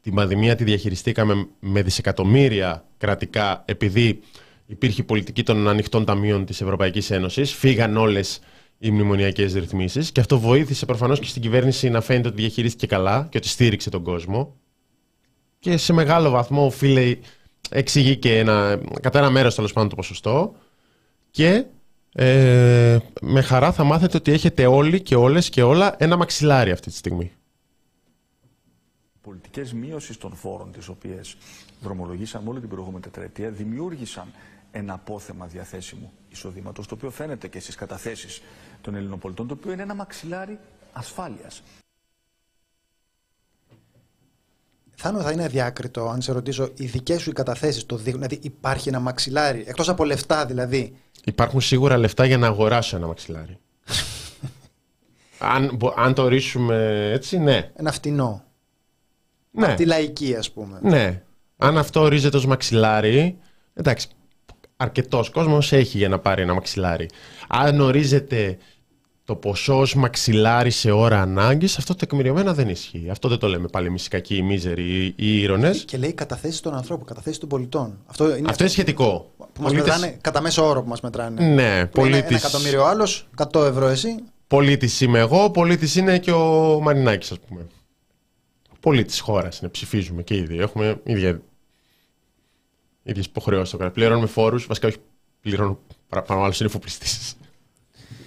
την πανδημία τη διαχειριστήκαμε με δισεκατομμύρια κρατικά επειδή υπήρχε πολιτική των ανοιχτών ταμείων της Ευρωπαϊκής Ένωσης, φύγαν όλες οι μνημονιακές ρυθμίσεις. Και αυτό βοήθησε προφανώς και στην κυβέρνηση να φαίνεται ότι διαχειρίστηκε καλά και ότι στήριξε τον κόσμο και σε μεγάλο βαθμό οφείλει, εξηγεί και ένα, κατά ένα μέρος τέλος πάντων το ποσοστό και ε, με χαρά θα μάθετε ότι έχετε όλοι και όλες και όλα ένα μαξιλάρι αυτή τη στιγμή. Πολιτικές μείωσης των φόρων τις οποίες δρομολογήσαμε όλη την προηγούμενη τετραετία δημιούργησαν ένα απόθεμα διαθέσιμου εισοδήματος το οποίο φαίνεται και στις καταθέσεις των Ελληνοπολιτών το οποίο είναι ένα μαξιλάρι ασφάλειας. Θάνο, θα είναι αδιάκριτο αν σε ρωτήσω οι δικές σου οι καταθέσεις το δείχνουν. Δηλαδή υπάρχει ένα μαξιλάρι, εκτός από λεφτά δηλαδή; Υπάρχουν σίγουρα λεφτά για να αγοράσω ένα μαξιλάρι. αν, αν το ορίσουμε έτσι, ναι. Ένα φτηνό. Ναι. Από τη λαϊκή, ας πούμε. Ναι. Αν αυτό ορίζεται ως μαξιλάρι, εντάξει, αρκετός κόσμος έχει για να πάρει ένα μαξιλάρι. Αν ορίζεται το ποσό ως μαξιλάρι σε ώρα ανάγκης, αυτό τεκμηριωμένα δεν ισχύει. Αυτό δεν το λέμε πάλι εμεί οι κακοί, οι μίζεροι ή οι ήρωνες. Και λέει καταθέσεις των ανθρώπων, καταθέσεις των πολιτών. Αυτό είναι, αυτό είναι σχετικό. Που μας μετράνε, κατά μέσο όρο που μας μετράνε. Ναι, πολίτης... Ένα εκατομμύριο άλλος, 100 ευρώ εσύ. Πολίτης είμαι εγώ, πολίτης είναι και ο Μαρινάκης, ας πούμε. Πολίτη χώρας είναι, ψηφίζουμε και ήδη. Έχουμε ίδια. ίδιες υποχρεώσεις. Πληρώνουμε φόρους, βασικά όχι πληρώνω παραπάνω, άλλος είναι φοπλιστή.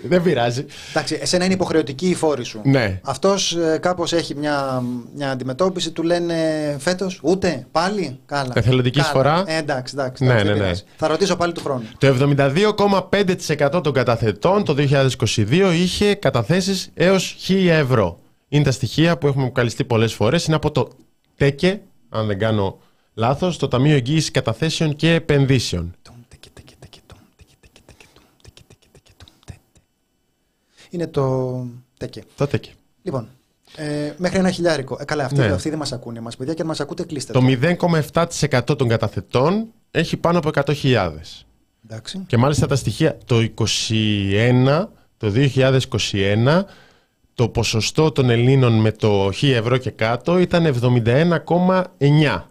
Δεν πειράζει. Εντάξει, εσένα είναι υποχρεωτική η φόρη σου. Ναι. Αυτός ε, κάπως έχει μια, μια αντιμετώπιση, του λένε φέτος, ούτε, πάλι. Καλά. Εθελοντική φορά. Ε, εντάξει, εντάξει. Ναι, ναι, ναι. Θα ρωτήσω πάλι του χρόνου. Το 72,5% των καταθετών το 2022 είχε καταθέσεις έως 1000 ευρώ. Είναι τα στοιχεία που έχουμε καλυστεί πολλές φορές. Είναι από το ΤΕΚΕ, αν δεν κάνω λάθος, το Ταμείο Εγγύησης Καταθέσεων και Επενδύσεων. είναι το τέκε. Το τέκε. Λοιπόν, ε, μέχρι ένα χιλιάρικο. Ε, καλά, αυτοί, ναι. αυτοί δεν μας ακούνε μα, παιδιά, και αν μας ακούτε, κλείστε. Το 0,7% των καταθετών έχει πάνω από 100.000. Εντάξει. Και μάλιστα τα στοιχεία το 21, το 2021, το ποσοστό των Ελλήνων με το 1000 ευρώ και κάτω ήταν 71,9.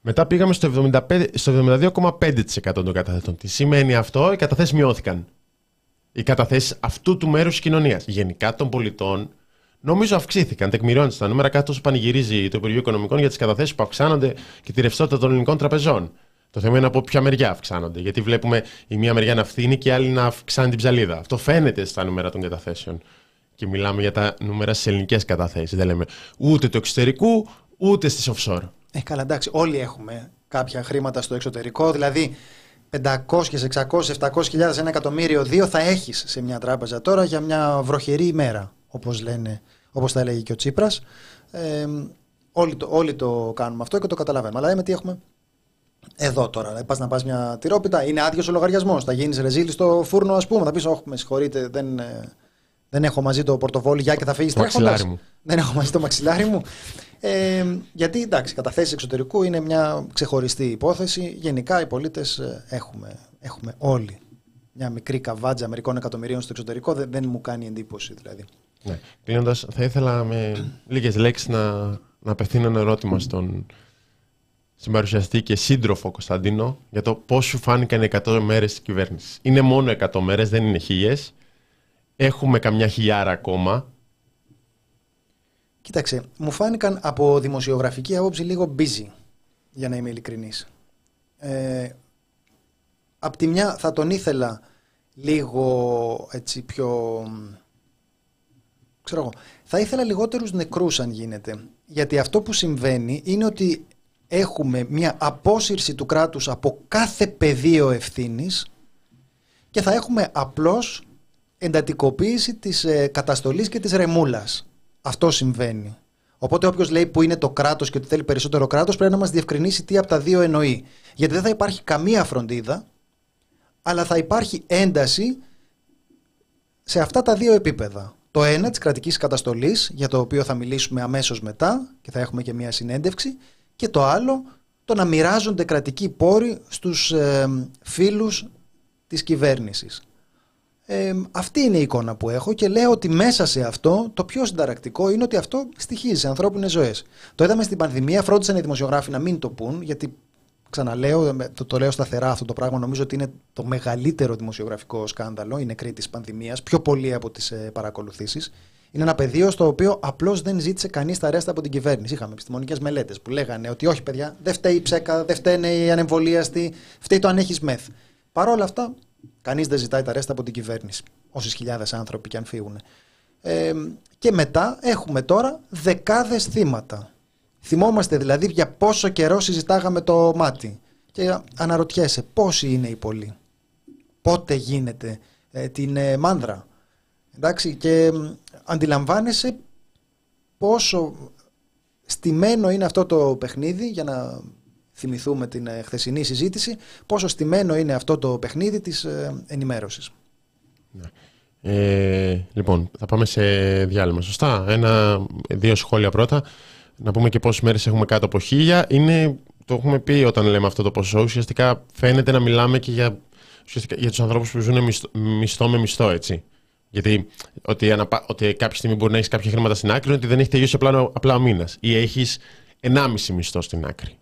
Μετά πήγαμε στο, 75, στο 72,5% των καταθετών. Τι σημαίνει αυτό, οι καταθέσεις μειώθηκαν οι καταθέσεις αυτού του μέρους της κοινωνίας. Γενικά των πολιτών, νομίζω αυξήθηκαν. Τεκμηριώνεται στα νούμερα κάτω όσο πανηγυρίζει το Υπουργείο Οικονομικών για τις καταθέσεις που αυξάνονται και τη ρευστότητα των ελληνικών τραπεζών. Το θέμα είναι από ποια μεριά αυξάνονται. Γιατί βλέπουμε η μία μεριά να φθήνει και η άλλη να αυξάνει την ψαλίδα. Αυτό φαίνεται στα νούμερα των καταθέσεων. Και μιλάμε για τα νούμερα στις ελληνικές καταθέσεις. Δεν λέμε ούτε του εξωτερικού, ούτε στις offshore. Ε, καλά, εντάξει. Όλοι έχουμε κάποια χρήματα στο εξωτερικό. Δηλαδή, 500, 600, 700 χιλιάδες, ένα εκατομμύριο, δύο θα έχεις σε μια τράπεζα τώρα για μια βροχερή ημέρα, όπως, λένε, όπως τα έλεγε και ο Τσίπρας. Ε, όλοι, το, όλοι το κάνουμε αυτό και το καταλαβαίνουμε. Αλλά λέμε τι έχουμε εδώ τώρα. Πας να πας μια τυρόπιτα, είναι άδειος ο λογαριασμός. Θα γίνεις ρεζίλη στο φούρνο, ας πούμε. Θα πεις: Όχι, με συγχωρείτε, δεν, ε, δεν έχω μαζί το πορτοφόλι, για και θα φύγεις τρέχοντα. Δεν έχω μαζί το μαξιλάρι μου. Ε, γιατί εντάξει, καταθέσεις εξωτερικού είναι μια ξεχωριστή υπόθεση. Γενικά οι πολίτες έχουμε, έχουμε όλοι μια μικρή καβάτζα μερικών εκατομμυρίων στο εξωτερικό. Δεν, δεν μου κάνει εντύπωση δηλαδή. Ναι. Κλείνοντας, θα ήθελα με λίγες λέξεις να, να απευθύνω ένα ερώτημα στον συμπαρουσιαστή και σύντροφο Κωνσταντίνο για το πώς σου φάνηκαν οι 100 μέρες της κυβέρνησης. Είναι μόνο 100 μέρες, δεν είναι χίλιες. Έχουμε καμιά χιλιάρα ακόμα. Κοίταξε, μου φάνηκαν από δημοσιογραφική άποψη λίγο busy, για να είμαι ειλικρινής. Ε, απ' τη μια θα τον ήθελα λίγο έτσι πιο... Ξέρω εγώ, θα ήθελα λιγότερους νεκρούς αν γίνεται. Γιατί αυτό που συμβαίνει είναι ότι έχουμε μια απόσυρση του κράτους από κάθε πεδίο ευθύνης και θα έχουμε απλώς εντατικοποίηση της ε, καταστολής και της ρεμούλας. Αυτό συμβαίνει. Οπότε όποιος λέει που είναι το κράτος και ότι θέλει περισσότερο κράτος πρέπει να μας διευκρινίσει τι από τα δύο εννοεί. Γιατί δεν θα υπάρχει καμία φροντίδα, αλλά θα υπάρχει ένταση σε αυτά τα δύο επίπεδα. Το ένα της κρατικής καταστολής, για το οποίο θα μιλήσουμε αμέσως μετά και θα έχουμε και μια συνέντευξη, και το άλλο το να μοιράζονται κρατικοί πόροι στους ε, φίλους της κυβέρνησης. Ε, αυτή είναι η εικόνα που έχω και λέω ότι μέσα σε αυτό το πιο συνταρακτικό είναι ότι αυτό στοιχίζει σε ανθρώπινες ζωές. Το είδαμε στην πανδημία, φρόντισαν οι δημοσιογράφοι να μην το πούν, γιατί ξαναλέω, το, το λέω σταθερά αυτό το πράγμα, νομίζω ότι είναι το μεγαλύτερο δημοσιογραφικό σκάνδαλο, η νεκρή της πανδημίας, πιο πολύ από τις ε, παρακολουθήσεις. Είναι ένα πεδίο στο οποίο απλώς δεν ζήτησε κανείς τα ρέστα από την κυβέρνηση. Είχαμε επιστημονικές μελέτες που λέγανε ότι όχι, παιδιά, δεν φταίει η ψέκα, δεν φταίνε οι ανεμβολίαστοι, φταίει το αν έχεις μεθ. Παρ' όλα αυτά, κανείς δεν ζητάει τα ρέστα από την κυβέρνηση. Όσες χιλιάδες άνθρωποι και αν φύγουν. Ε, και μετά έχουμε τώρα δεκάδες θύματα. Θυμόμαστε δηλαδή για πόσο καιρό συζητάγαμε το μάτι. Και αναρωτιέσαι πόσοι είναι οι πολλοί; Πότε γίνεται ε, την ε, μάνδρα; Εντάξει, και αντιλαμβάνεσαι πόσο στημένο είναι αυτό το παιχνίδι για να θυμηθούμε την ε, χθεσινή συζήτηση πόσο στημένο είναι αυτό το παιχνίδι της ε, ενημέρωσης. Ναι. Ε, λοιπόν, θα πάμε σε διάλειμμα. Σωστά; Ένα, δύο σχόλια πρώτα. Να πούμε και πόσες μέρες έχουμε κάτω από χίλια. Είναι, το έχουμε πει όταν λέμε αυτό το ποσό. Ουσιαστικά φαίνεται να μιλάμε και για, για τους ανθρώπους που ζουν μισθό, μισθό με μισθό, έτσι. Γιατί ότι, αναπα... ότι κάποια στιγμή μπορεί να έχεις κάποια χρήματα στην άκρη, ότι δεν έχει τελειώσει απλά, απλά ο μήνας. Ή έχεις 1,5 μισθό στην άκρη.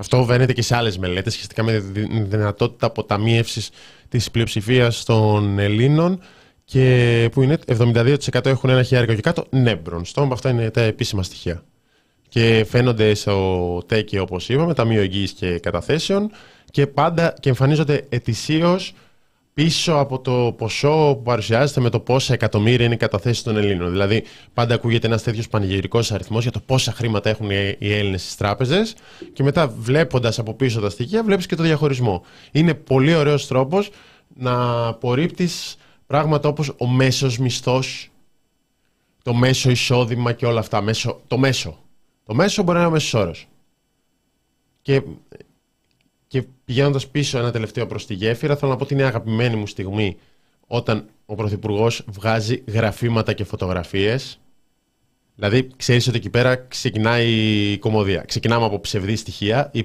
Αυτό βαίνεται και σε άλλες μελέτες, σχετικά με τη δυνατότητα αποταμίευσης της πλειοψηφίας των Ελλήνων και που είναι 72% έχουν ένα χιλιάρικο και κάτω. Ναι, μπρονστό, αυτά είναι τα επίσημα στοιχεία. Και φαίνονται στο ΤΕΚΙ, όπως είπαμε, Ταμείο Εγγύη και Καταθέσεων και πάντα και εμφανίζονται ετησίως πίσω από το ποσό που παρουσιάζεται με το πόσα εκατομμύρια είναι οι καταθέσεις των Ελλήνων. Δηλαδή, πάντα ακούγεται ένας τέτοιος πανηγυρικός αριθμός για το πόσα χρήματα έχουν οι Έλληνες στις τράπεζες και μετά βλέποντας από πίσω τα στοιχεία, βλέπεις και το διαχωρισμό. Είναι πολύ ωραίος τρόπος να απορρίπτεις πράγματα όπως ο μέσος μισθός, το μέσο εισόδημα και όλα αυτά. Μέσο, το μέσο. Το μέσο μπορεί να είναι ο μέσος όρος. Και και πηγαίνοντας πίσω ένα τελευταίο προς τη γέφυρα, θέλω να πω ότι είναι αγαπημένη μου στιγμή όταν ο Πρωθυπουργός βγάζει γραφήματα και φωτογραφίες. Δηλαδή, ξέρεις ότι εκεί πέρα ξεκινάει η κομμωδία. Ξεκινάμε από ψευδή στοιχεία ή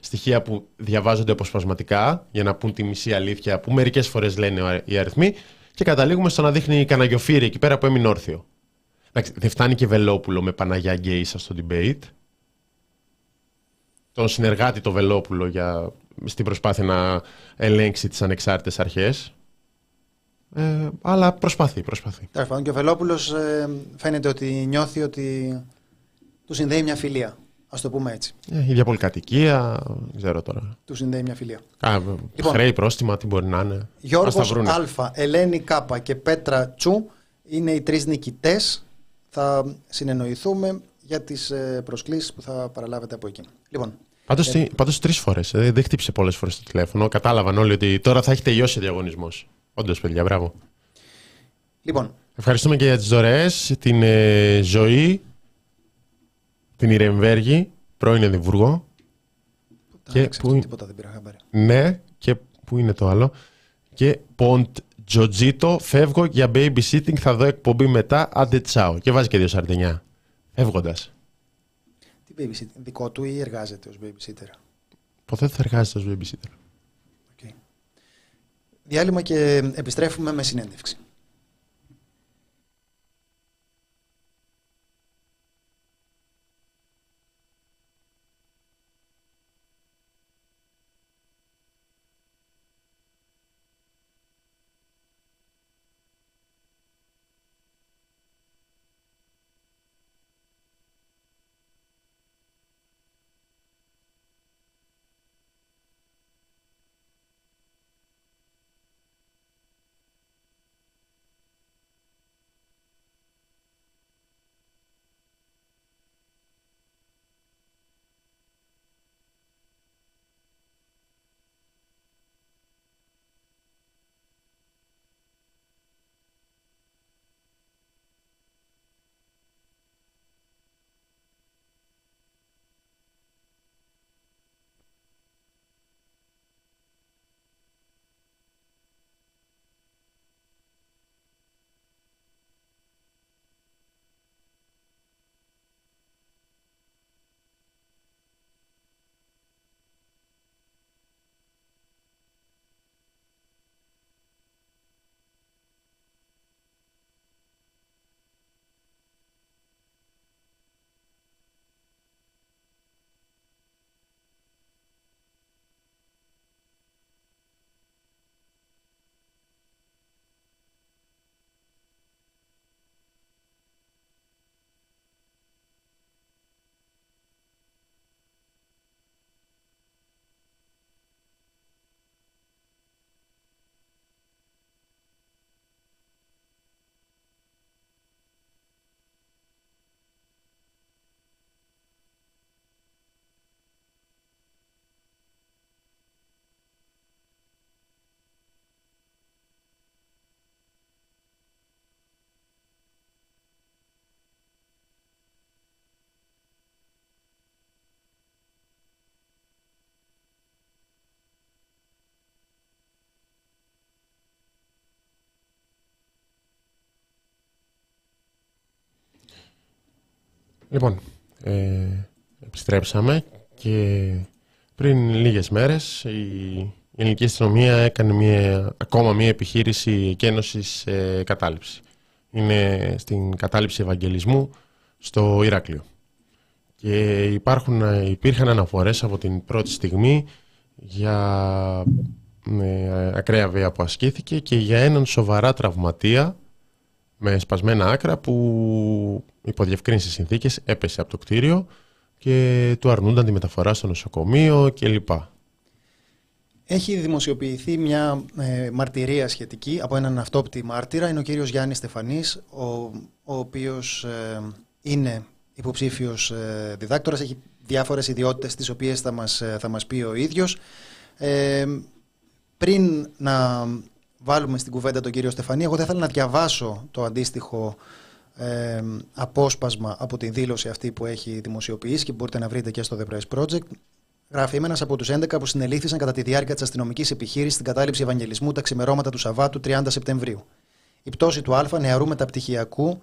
στοιχεία που διαβάζονται αποσπασματικά για να πούν τη μισή αλήθεια που μερικές φορές λένε οι αριθμοί και καταλήγουμε στο να δείχνει καναγιοφύρι εκεί πέρα που έμεινε όρθιο. δεν φτάνει και Βελόπουλο με Παναγιά Γκέισα στο debate τον συνεργάτη το Βελόπουλο για, στην προσπάθεια να ελέγξει τις ανεξάρτητες αρχές. Ε, αλλά προσπαθεί, προσπαθεί. και ο Βελόπουλος ε, φαίνεται ότι νιώθει ότι του συνδέει μια φιλία. Α το πούμε έτσι. Ε, ίδια πολυκατοικία, δεν ξέρω τώρα. Του συνδέει μια φιλία. Α, λοιπόν, χρέη, πρόστιμα, τι μπορεί να είναι. Γιώργος Α, Ελένη Κάπα και Πέτρα Τσου είναι οι τρεις νικητές. Θα συνεννοηθούμε για τις ε, προσκλήσεις που θα παραλάβετε από εκεί. Λοιπόν, Πάντως ε, πάντως τρεις φορές. Ε, δεν χτύπησε πολλές φορές το τηλέφωνο. Κατάλαβαν όλοι ότι τώρα θα έχει τελειώσει ο διαγωνισμός. Όντως, παιδιά, μπράβο. Λοιπόν. Ευχαριστούμε και για τις δωρεές, την ε, ζωή, την Ιρεμβέργη, πρώην Εδιμβούργο. Και που... τίποτα δεν πήρα χαμπάρι. Ναι, και πού είναι το άλλο. Και Ποντ Τζοτζίτο, φεύγω για babysitting, θα δω εκπομπή μετά, άντε τσάω. Και βάζει και δύο σαρδινιά. Φεύγοντας. Τι babysitter, δικό του ή εργάζεται ως babysitter; Ποτέ θα εργάζεται ως babysitter. Okay. Διάλειμμα και επιστρέφουμε με συνέντευξη. Λοιπόν, ε, επιστρέψαμε και πριν λίγες μέρες η ελληνική αστυνομία έκανε μια, ακόμα μια επιχείρηση εκένωσης ε, κατάληψη. Είναι στην κατάληψη Ευαγγελισμού στο Ηράκλειο. Και υπάρχουν, υπήρχαν αναφορές από την πρώτη στιγμή για ε, ακραία βία που ασκήθηκε και για έναν σοβαρά τραυματία με σπασμένα άκρα που υπό διευκρίνηση συνθήκες έπεσε από το κτίριο και του αρνούνταν τη μεταφορά στο νοσοκομείο κλπ. Έχει δημοσιοποιηθεί μια ε, μαρτυρία σχετική από έναν αυτόπτη μάρτυρα. Είναι ο κύριος Γιάννης Στεφανής, ο, ο οποίος ε, είναι υποψήφιος ε, διδάκτορας. Έχει διάφορες ιδιότητες τις οποίες θα μας, ε, θα μας πει ο ίδιος. Ε, πριν να βάλουμε στην κουβέντα τον κύριο Στεφανή. Εγώ θα ήθελα να διαβάσω το αντίστοιχο ε, απόσπασμα από την δήλωση αυτή που έχει δημοσιοποιήσει και μπορείτε να βρείτε και στο The Press Project. Γράφει: Είμαι ένας από τους 11 που συνελήφθησαν κατά τη διάρκεια της αστυνομικής επιχείρησης στην κατάληψη Ευαγγελισμού τα ξημερώματα του Σαββάτου 30 Σεπτεμβρίου. Η πτώση του Α, νεαρού μεταπτυχιακού,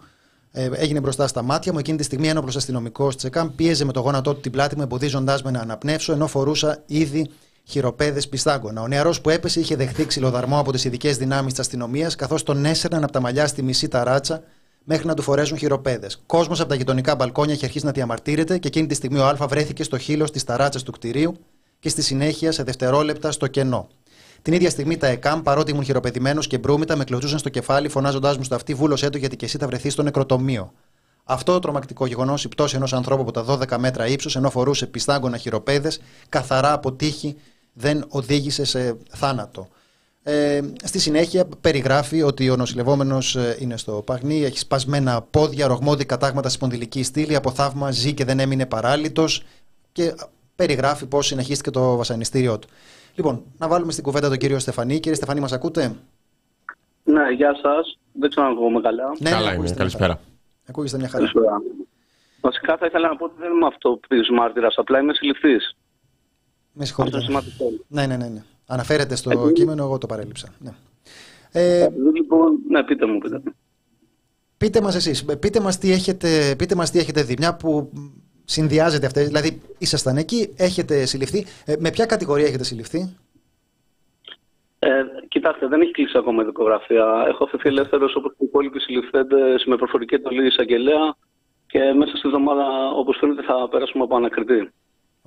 ε, έγινε μπροστά στα μάτια μου. Εκείνη τη στιγμή, ένοπλος αστυνομικός της ΕΚΑΜ πίεζε με το γόνατό του την πλάτη μου, εμποδίζοντάς με να αναπνεύσω, ενώ φορούσα ήδη χειροπέδες πιστάγκωνα. Ο νεαρός που έπεσε είχε δεχθεί ξυλοδαρμό από τις ειδικές δυνάμεις της αστυνομίας, καθώς τον έσαιρναν από τα μαλλιά στη μισή ταράτσα μέχρι να του φορέσουν χειροπέδες. Κόσμος από τα γειτονικά μπαλκόνια είχε αρχίσει να διαμαρτύρεται και εκείνη τη στιγμή ο Α βρέθηκε στο χείλο τη ταράτσα του κτηρίου και στη συνέχεια σε δευτερόλεπτα στο κενό. Την ίδια στιγμή τα ΕΚΑΜ, παρότι ήμουν χειροπεδημένος και μπρούμητα, με κλωτσούσαν στο κεφάλι, φωνάζοντάς μου στο αυτή, βούλωσέ το γιατί και εσύ θα βρεθείς στο νεκροτομείο. Αυτό το τρομακτικό γεγονός, η πτώση ενός ανθρώπου από τα 12 μέτρα ύψους, ενώ φορούσε πιστάγκωνα χειροπέδες, καθαρά από τύχη δεν οδήγησε σε θάνατο. Ε, στη συνέχεια περιγράφει ότι ο νοσηλευόμενος ε, είναι στο παγνί, έχει σπασμένα πόδια, ρογμώδη κατάγματα στη σπονδυλική στήλη, από θαύμα ζει και δεν έμεινε παράλυτος και περιγράφει πώς συνεχίστηκε το βασανιστήριό του. Λοιπόν, να βάλουμε στην κουβέντα τον κύριο Στεφανή. Κύριε Στεφανή, μας ακούτε; Ναι, γεια σας. Δεν ξέρω αν ακούγομαι καλά. Ναι, καλά είμαι. Καλησπέρα. Ακούγεστε μια χαρά. Βασικά θα ήθελα να πω ότι δεν είμαι αυτοπτή μάρτυρας, απλά είμαι συλληφθής. Με συγχωρείτε. Ναι, ναι, ναι, ναι. Αναφέρεται στο ε, κείμενο, εγώ το παρέλειψα. Ναι. Ε, ε, λοιπόν, ναι, πείτε μου, πείτε Πείτε μας εσείς, πείτε μας τι έχετε, πείτε μας τι έχετε δει. Μια που Συνδυάζεται αυτές. Δηλαδή, ήσασταν εκεί, έχετε συλληφθεί. Ε, με ποια κατηγορία έχετε συλληφθεί, ε, κοιτάξτε, δεν έχει κλείσει ακόμα η δικογραφία. Έχω αφαιθεί ελεύθερος όπως και οι υπόλοιποι συλληφθέντες με προφορική εντολή εισαγγελέα και μέσα στη εβδομάδα, όπως φαίνεται, θα περάσουμε από ανακριτή.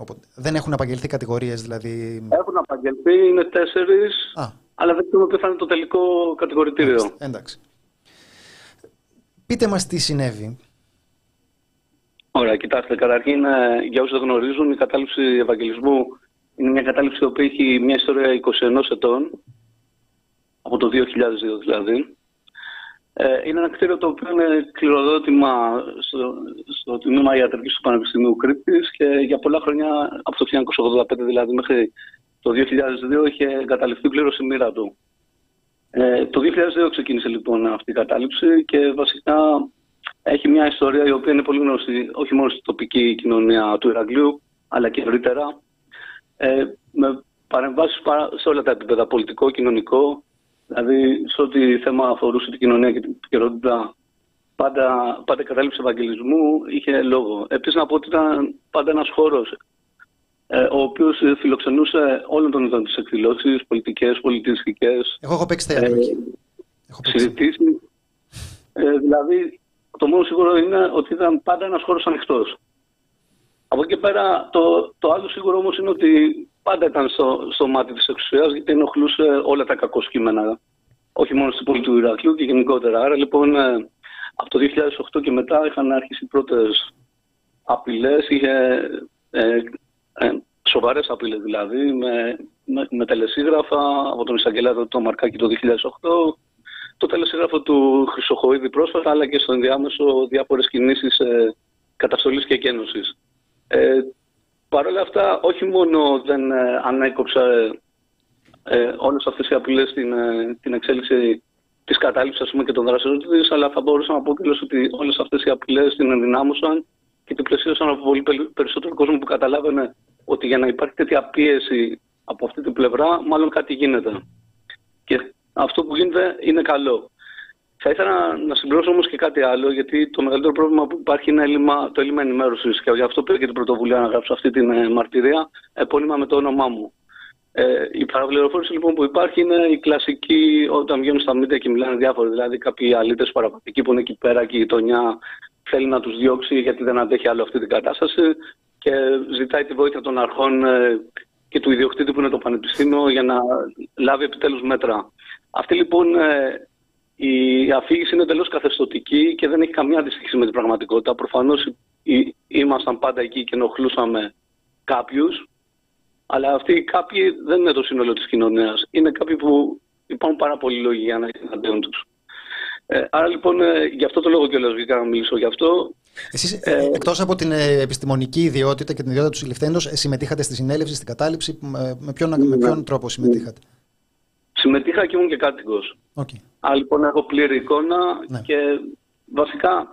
Οπότε, δεν έχουν απαγγελθεί κατηγορίες, δηλαδή; Έχουν απαγγελθεί, είναι τέσσερις, αλλά δεν ξέρουμε ποιο θα είναι το τελικό κατηγορητήριο. Εντάξει. εντάξει. Πείτε μας τι συνέβη. Ωραία, κοιτάξτε, καταρχήν ε, για όσους δεν γνωρίζουν, η κατάληψη Ευαγγελισμού είναι μια κατάληψη που έχει μια ιστορία 21 ετών, από το 2002 δηλαδή. Ε, είναι ένα κτίριο το οποίο είναι κληροδότημα στο, στο τμήμα ιατρικής του Πανεπιστημίου Κρήτης και για πολλά χρόνια, από το 1985 δηλαδή μέχρι το 2002, είχε εγκαταλειφθεί πλήρως η μοίρα του. Ε, το 2002 ξεκίνησε λοιπόν αυτή η κατάληψη και βασικά έχει μια ιστορία η οποία είναι πολύ γνωστή όχι μόνο στην τοπική κοινωνία του Ηρακλείου αλλά και ευρύτερα ε, με παρεμβάσεις σε όλα τα επίπεδα, πολιτικό, κοινωνικό, δηλαδή σε ό,τι θέμα αφορούσε την κοινωνία και την επικαιρότητα, πάντα, πάντα η κατάληψη Ευαγγελισμού είχε λόγο. Επίσης να πω ότι ήταν πάντα ένας χώρος ε, ο οποίος φιλοξενούσε όλων των ειδών τι εκδηλώσεις, πολιτικές, πολιτιστικές. Εγώ έχω παίξει θέατρο. Ε, Συζητήσεις. Ε, δηλαδή, το μόνο σίγουρο είναι ότι ήταν πάντα ένας χώρος ανοιχτός. Από εκεί πέρα, το, το άλλο σίγουρο όμως είναι ότι πάντα ήταν στο, στο μάτι της εξουσίας, γιατί ενοχλούσε όλα τα κακό κείμενα. Όχι μόνο στην πόλη του Ηρακλείου και γενικότερα. Άρα λοιπόν, ε, από το 2008 και μετά είχαν αρχίσει οι πρώτες απειλές. Είχε ε, ε, σοβαρές απειλές δηλαδή, με, με, με, τελεσίγραφα από τον εισαγγελέα του Μαρκάκη το 2008, το τελεσίγραφο του Χρυσοχοίδη πρόσφατα, αλλά και στο ενδιάμεσο διάφορες κινήσεις ε, καταστολής και εκένωσης. Ε, Παρ' όλα αυτά, όχι μόνο δεν ε, ανέκοψε ε, όλες αυτές οι απειλές στην, ε, την εξέλιξη της κατάληψης πούμε, και των δράσεων της, αλλά θα μπορούσα να πω και ότι όλες αυτές οι απειλές την ενδυνάμωσαν και την πλαισίωσαν από πολύ περισσότερο κόσμο που καταλάβαινε ότι για να υπάρχει τέτοια πίεση από αυτή την πλευρά, μάλλον κάτι γίνεται. Και αυτό που γίνεται είναι καλό. Θα ήθελα να συμπληρώσω όμως και κάτι άλλο, γιατί το μεγαλύτερο πρόβλημα που υπάρχει είναι έλλειμμα, το έλλειμμα ενημέρωσης. Και γι' αυτό πήρα και την πρωτοβουλία να γράψω αυτή την ε, μαρτυρία, επώνυμα με το όνομά μου. Ε, η παραπληροφόρηση λοιπόν που υπάρχει είναι η κλασική όταν βγαίνουν στα μίντια και μιλάνε διάφοροι. Δηλαδή, κάποιοι αλήτες παραπατικοί που είναι εκεί πέρα και η γειτονιά θέλει να τους διώξει γιατί δεν αντέχει άλλο αυτή την κατάσταση και ζητάει τη βοήθεια των αρχών ε, και του ιδιοκτήτη που είναι το Πανεπιστήμιο για να λάβει επιτέλους μέτρα. Αυτή λοιπόν ε, η αφήγηση είναι εντελώς καθεστωτική και δεν έχει καμία αντιστοιχή με την πραγματικότητα. Προφανώς ήμασταν πάντα εκεί και ενοχλούσαμε κάποιους, αλλά αυτοί οι κάποιοι δεν είναι το σύνολο της κοινωνίας. Είναι κάποιοι που υπάρχουν πάρα πολλοί λόγοι για να είναι εναντίον τους. Ε, άρα λοιπόν, ε, γι' αυτό το λόγο και βγήκα να μιλήσω γι' αυτό. Εσείς, ε, ε εκτός από την ε, επιστημονική ιδιότητα και την ιδιότητα του συλληφθέντος, συμμετείχατε στη συνέλευση, στην κατάληψη. Με ποιον, με ποιον ναι. τρόπο συμμετείχατε; Συμμετείχα και ήμουν και κάτοικος. Okay. Άρα λοιπόν έχω πλήρη εικόνα ναι. και βασικά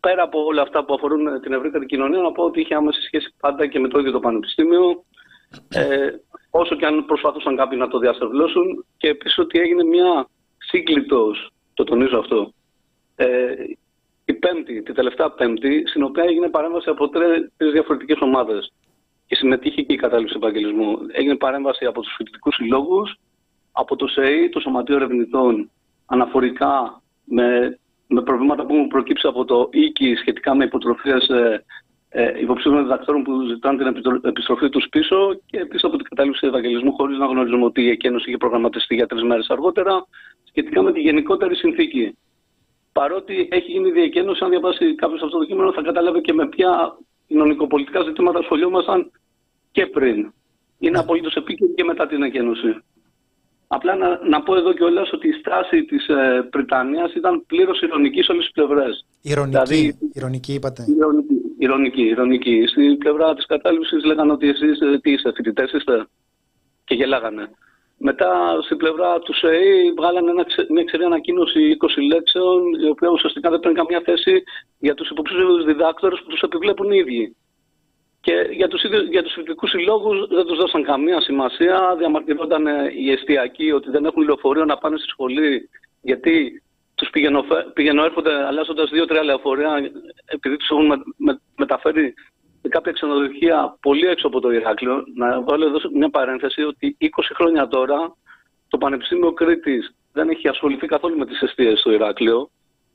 πέρα από όλα αυτά που αφορούν την ευρύτερη κοινωνία, να πω ότι είχε άμεση σχέση πάντα και με το ίδιο το Πανεπιστήμιο. Ε, όσο και αν προσπαθούσαν κάποιοι να το διαστρεβλώσουν και επίσης ότι έγινε μια σύγκλιτο, το τονίζω αυτό, ε, η Πέμπτη, τη τελευταία Πέμπτη, στην οποία έγινε παρέμβαση από τρεις διαφορετικές ομάδες. Και συμμετείχε και η κατάληψη επαγγελισμού. Έγινε παρέμβαση από τους φοιτητικούς συλλόγους, από το ΣΕΙ, το Σωματείο Ερευνητών, αναφορικά με, με προβλήματα που έχουν προκύψει από το ΙΚΙ σχετικά με υποτροφίες ε, ε, υποψήφιων διδακτόρων που ζητάνε την επιστροφή τους πίσω και επίσης από την κατάληψη Ευαγγελισμού, χωρίς να γνωρίζουμε ότι η εκένωση είχε προγραμματιστεί για τρεις μέρες αργότερα, σχετικά με τη γενικότερη συνθήκη. Παρότι έχει γίνει η διεκένωση, αν διαβάσει κάποιος αυτό το κείμενο, θα καταλάβει και με ποια κοινωνικοπολιτικά ζητήματα ασχολιόμασταν και πριν. Είναι απολύτως επίκαιρη και μετά την εκένωση. Απλά να, να πω εδώ κιόλας ότι η στάση της ε, Βρυτανία ήταν πλήρως ηρωνική σε όλες τις πλευρές. Ηρωνική, δηλαδή, ηρωνική είπατε. Ηρωνική, ηρωνική, ηρωνική. Στην πλευρά της κατάληψης λέγανε ότι εσείς ε, τι είστε, φοιτητές είστε; Και γελάγανε. Μετά στην πλευρά του ΣΕΗ βγάλανε ένα, μια ξερή ανακοίνωση 20 λέξεων, η οποία ουσιαστικά δεν παίρνει καμία θέση για τους υποψήφιους διδάκτορες που τους επιβλέπουν οι ίδιοι. Και για τους, για τους φοιτητικούς συλλόγους δεν τους δώσαν καμία σημασία. Διαμαρτυρόταν οι εστιακοί ότι δεν έχουν λεωφορείο να πάνε στη σχολή γιατί τους πηγαινοέρχονται αλλάζοντας δύο-τρία λεωφορεία επειδή τους έχουν με, με, μεταφέρει σε κάποια ξενοδοχεία πολύ έξω από το Ηράκλειο. Να βάλω εδώ μια παρένθεση ότι 20 χρόνια τώρα το Πανεπιστήμιο Κρήτης δεν έχει ασχοληθεί καθόλου με τις αιστείες στο Ηράκλειο.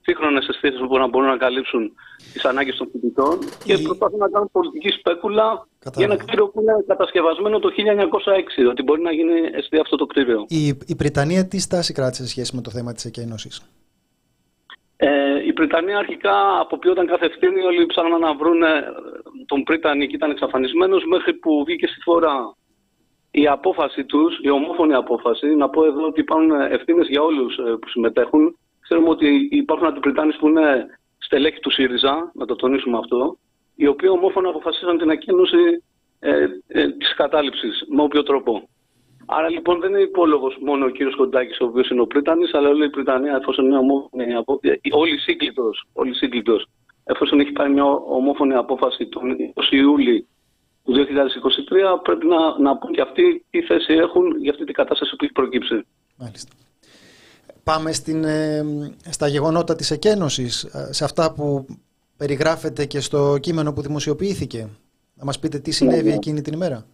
Σύγχρονες αιστείες που να μπορούν να καλύψουν τις ανάγκες των φοιτητών και Η- προσπαθούν να κάνουν πολιτική σπέκουλα για Κατάλαβα. ένα κτίριο που είναι κατασκευασμένο το 1906, ότι μπορεί να γίνει αιστεία αυτό το κτίριο. Η, η Βρυτανία τι στάση κράτησε σε σχέση με το θέμα της εκένωσης; Ε, η Βρυτανία αρχικά αποποιόταν κάθε ευθύνη, όλοι ψάχναν να βρουν τον Πρίτανη και ήταν εξαφανισμένος μέχρι που βγήκε στη φορά η απόφαση τους, η ομόφωνη απόφαση, να πω εδώ ότι υπάρχουν ευθύνες για όλους ε, που συμμετέχουν. Ξέρουμε ότι υπάρχουν αντιπριτάνες που είναι στελέχη του ΣΥΡΙΖΑ, να το τονίσουμε αυτό, οι οποίοι ομόφωνα αποφασίσαν την ακίνηση ε, ε, της κατάληψης με όποιο τρόπο. Άρα λοιπόν δεν είναι υπόλογος μόνο ο κύριος Κοντάκης, ο οποίος είναι ο Πρίτανης, αλλά όλη η Βρυτανία, εφόσον είναι ομόφωνη, απο- ε, όλη σύγκλιτο, όλη σύγκλιτος, εφόσον έχει πάρει μια ομόφωνη απόφαση τον 20 Ιούλη του 2023, πρέπει να, να πούν και αυτοί τι θέση έχουν για αυτή την κατάσταση που έχει προκύψει. Μάλιστα. Πάμε στην, ε, στα γεγονότα της εκένωσης, ε, σε αυτά που περιγράφεται και στο κείμενο που δημοσιοποιήθηκε. Να μας πείτε τι συνέβη Ναι, ναι. εκείνη την ημέρα.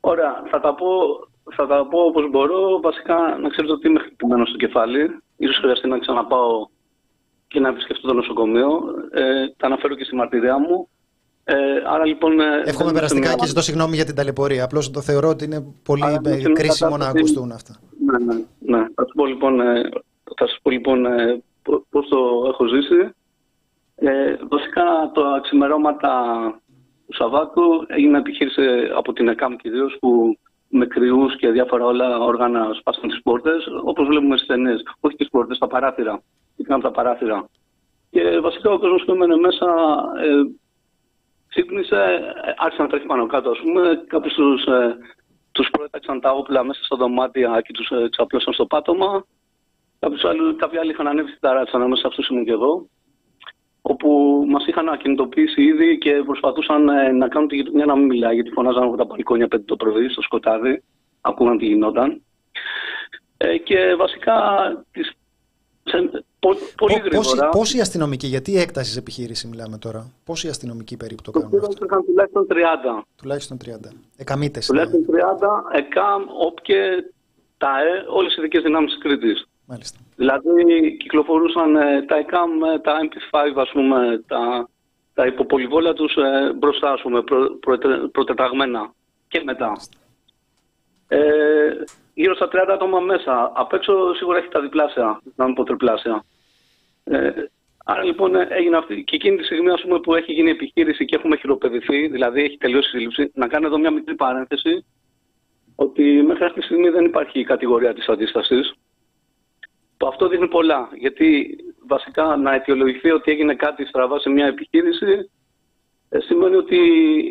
Ωραία, θα τα πω, θα τα πω όπως μπορώ. Βασικά, να ξέρετε ότι είμαι χτυπημένο στο κεφάλι. Ίσως χρειαστεί να ξαναπάω και να επισκεφτώ το νοσοκομείο. Ε, τα αναφέρω και στη μαρτυρία μου. Ε, άρα λοιπόν... ε, Εύχομαι δεν είμαι περαστικά σε μια- και ζητώ συγγνώμη για την ταλαιπωρία. Απλώς το θεωρώ ότι είναι πολύ Αλλά ε, δεν είναι κρίσιμο να κατάσταση- ακουστούν αυτά. Ναι, ναι, ναι. Θα σας πω λοιπόν, ε, θα σας πω, λοιπόν ε, πο- πώς το έχω ζήσει. Ε, βασικά το ξημερώματα του Σαββάτου έγινε επιχείρηση από την ΕΚΑΜ κυρίως που με κρυούς και διάφορα όλα όργανα σπάσαν τις πόρτες, όπως βλέπουμε στις ταινίες. Όχι τις πόρτες, τα παράθυρα. Ήταν τα παράθυρα. Και βασικά ο κόσμος που έμενε μέσα ε, ξύπνησε, ε, άρχισε να τρέχει πάνω κάτω, ας πούμε. Κάποιους τους, ε, τους προέταξαν τα όπλα μέσα στα δωμάτια και τους ε, εξαπλώσαν στο πάτωμα. Κάποιους άλλους, κάποιοι άλλοι είχαν ανέβει στην ταράτσα, ανάμεσα σε αυτούς ήμουν και εγώ. Όπου μας είχαν ακινητοποιήσει ήδη και προσπαθούσαν ε, να κάνουν τη γειτονιά να μην μιλάει, γιατί φωνάζαν από τα μπαλκόνια πέντε το πρωί στο σκοτάδι. Ακούγαν τι γινόταν. Ε, και βασικά τις, σε, πο, πολύ Πο- πόσοι, γρήγορα. πόσοι αστυνομικοί, γιατί έκτασης σε επιχείρηση μιλάμε τώρα, πόσοι αστυνομικοί περίπου το Το κάνουν πήραν αυτό; υπήρχαν τουλάχιστον 30. Τουλάχιστον 30. Εκαμίτες. Τουλάχιστον 30, ΕΚΑΜ, ΟΠΚΕ, ΤΑΕ, όλες οι ειδικές δυνάμεις της Κρήτης. Μάλιστα. Δηλαδή κυκλοφορούσαν ε, τα ΕΚΑΜ, ε, τα MP5, ας πούμε, τα, τα υποπολιβόλα τους ε, μπροστά, ας πούμε, προ, προετε- προτεταγμένα και μετά. Ε, γύρω στα 30 άτομα μέσα. Απ' έξω σίγουρα έχει τα διπλάσια, να μην πω τριπλάσια. Ε, άρα λοιπόν ε, έγινε αυτή. Και εκείνη τη στιγμή ας πούμε, που έχει γίνει επιχείρηση και έχουμε χειροπεδηθεί, δηλαδή έχει τελειώσει η σύλληψη, να κάνω εδώ μια μικρή παρένθεση ότι μέχρι αυτή τη στιγμή δεν υπάρχει η κατηγορία της αντίστασης. Το αυτό δείχνει πολλά. Γιατί βασικά να αιτιολογηθεί ότι έγινε κάτι στραβά σε μια επιχείρηση ε, σημαίνει ότι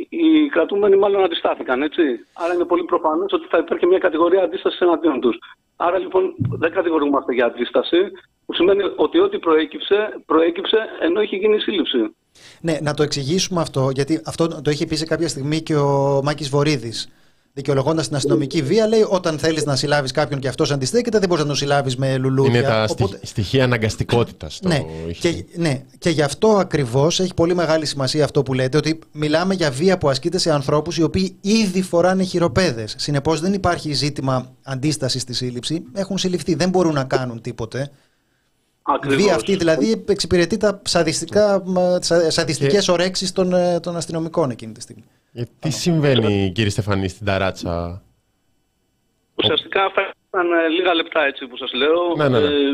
οι κρατούμενοι μάλλον αντιστάθηκαν, έτσι. Άρα είναι πολύ προφανές ότι θα υπάρχει μια κατηγορία αντίστασης εναντίον τους. Άρα λοιπόν δεν κατηγορούμαστε για αντίσταση, που σημαίνει ότι ό,τι προέκυψε, προέκυψε ενώ είχε γίνει η σύλληψη. Ναι, να το εξηγήσουμε αυτό, γιατί αυτό το είχε πει σε κάποια στιγμή και ο Μάκης Βορύδης. Δικαιολογώντας την αστυνομική βία, λέει: Όταν θέλεις να συλλάβεις κάποιον και αυτός αντιστέκεται, δεν μπορείς να τον συλλάβεις με λουλούδια. Είναι τα Οπότε- στοιχ- στοιχεία αναγκαστικότητας. Ναι, και, ναι, και γι' αυτό ακριβώς έχει πολύ μεγάλη σημασία αυτό που λέτε, ότι μιλάμε για βία που ασκείται σε ανθρώπους οι οποίοι ήδη φοράνε χειροπέδες. Συνεπώς δεν υπάρχει ζήτημα αντίστασης στη σύλληψη. Έχουν συλληφθεί, δεν μπορούν να κάνουν τίποτε. Η Ακριβώς. βία αυτή δηλαδή εξυπηρετεί τα σαδιστικά, μα, σα- σαδιστικές ορέξεις των, ε, των αστυνομικών εκείνη τη στιγμή. Ε, τι συμβαίνει, κύριε Στεφανή, στην ταράτσα; Ουσιαστικά φέρναν ε, λίγα λεπτά έτσι που σας λέω. Ναι, ναι, ναι. Ε,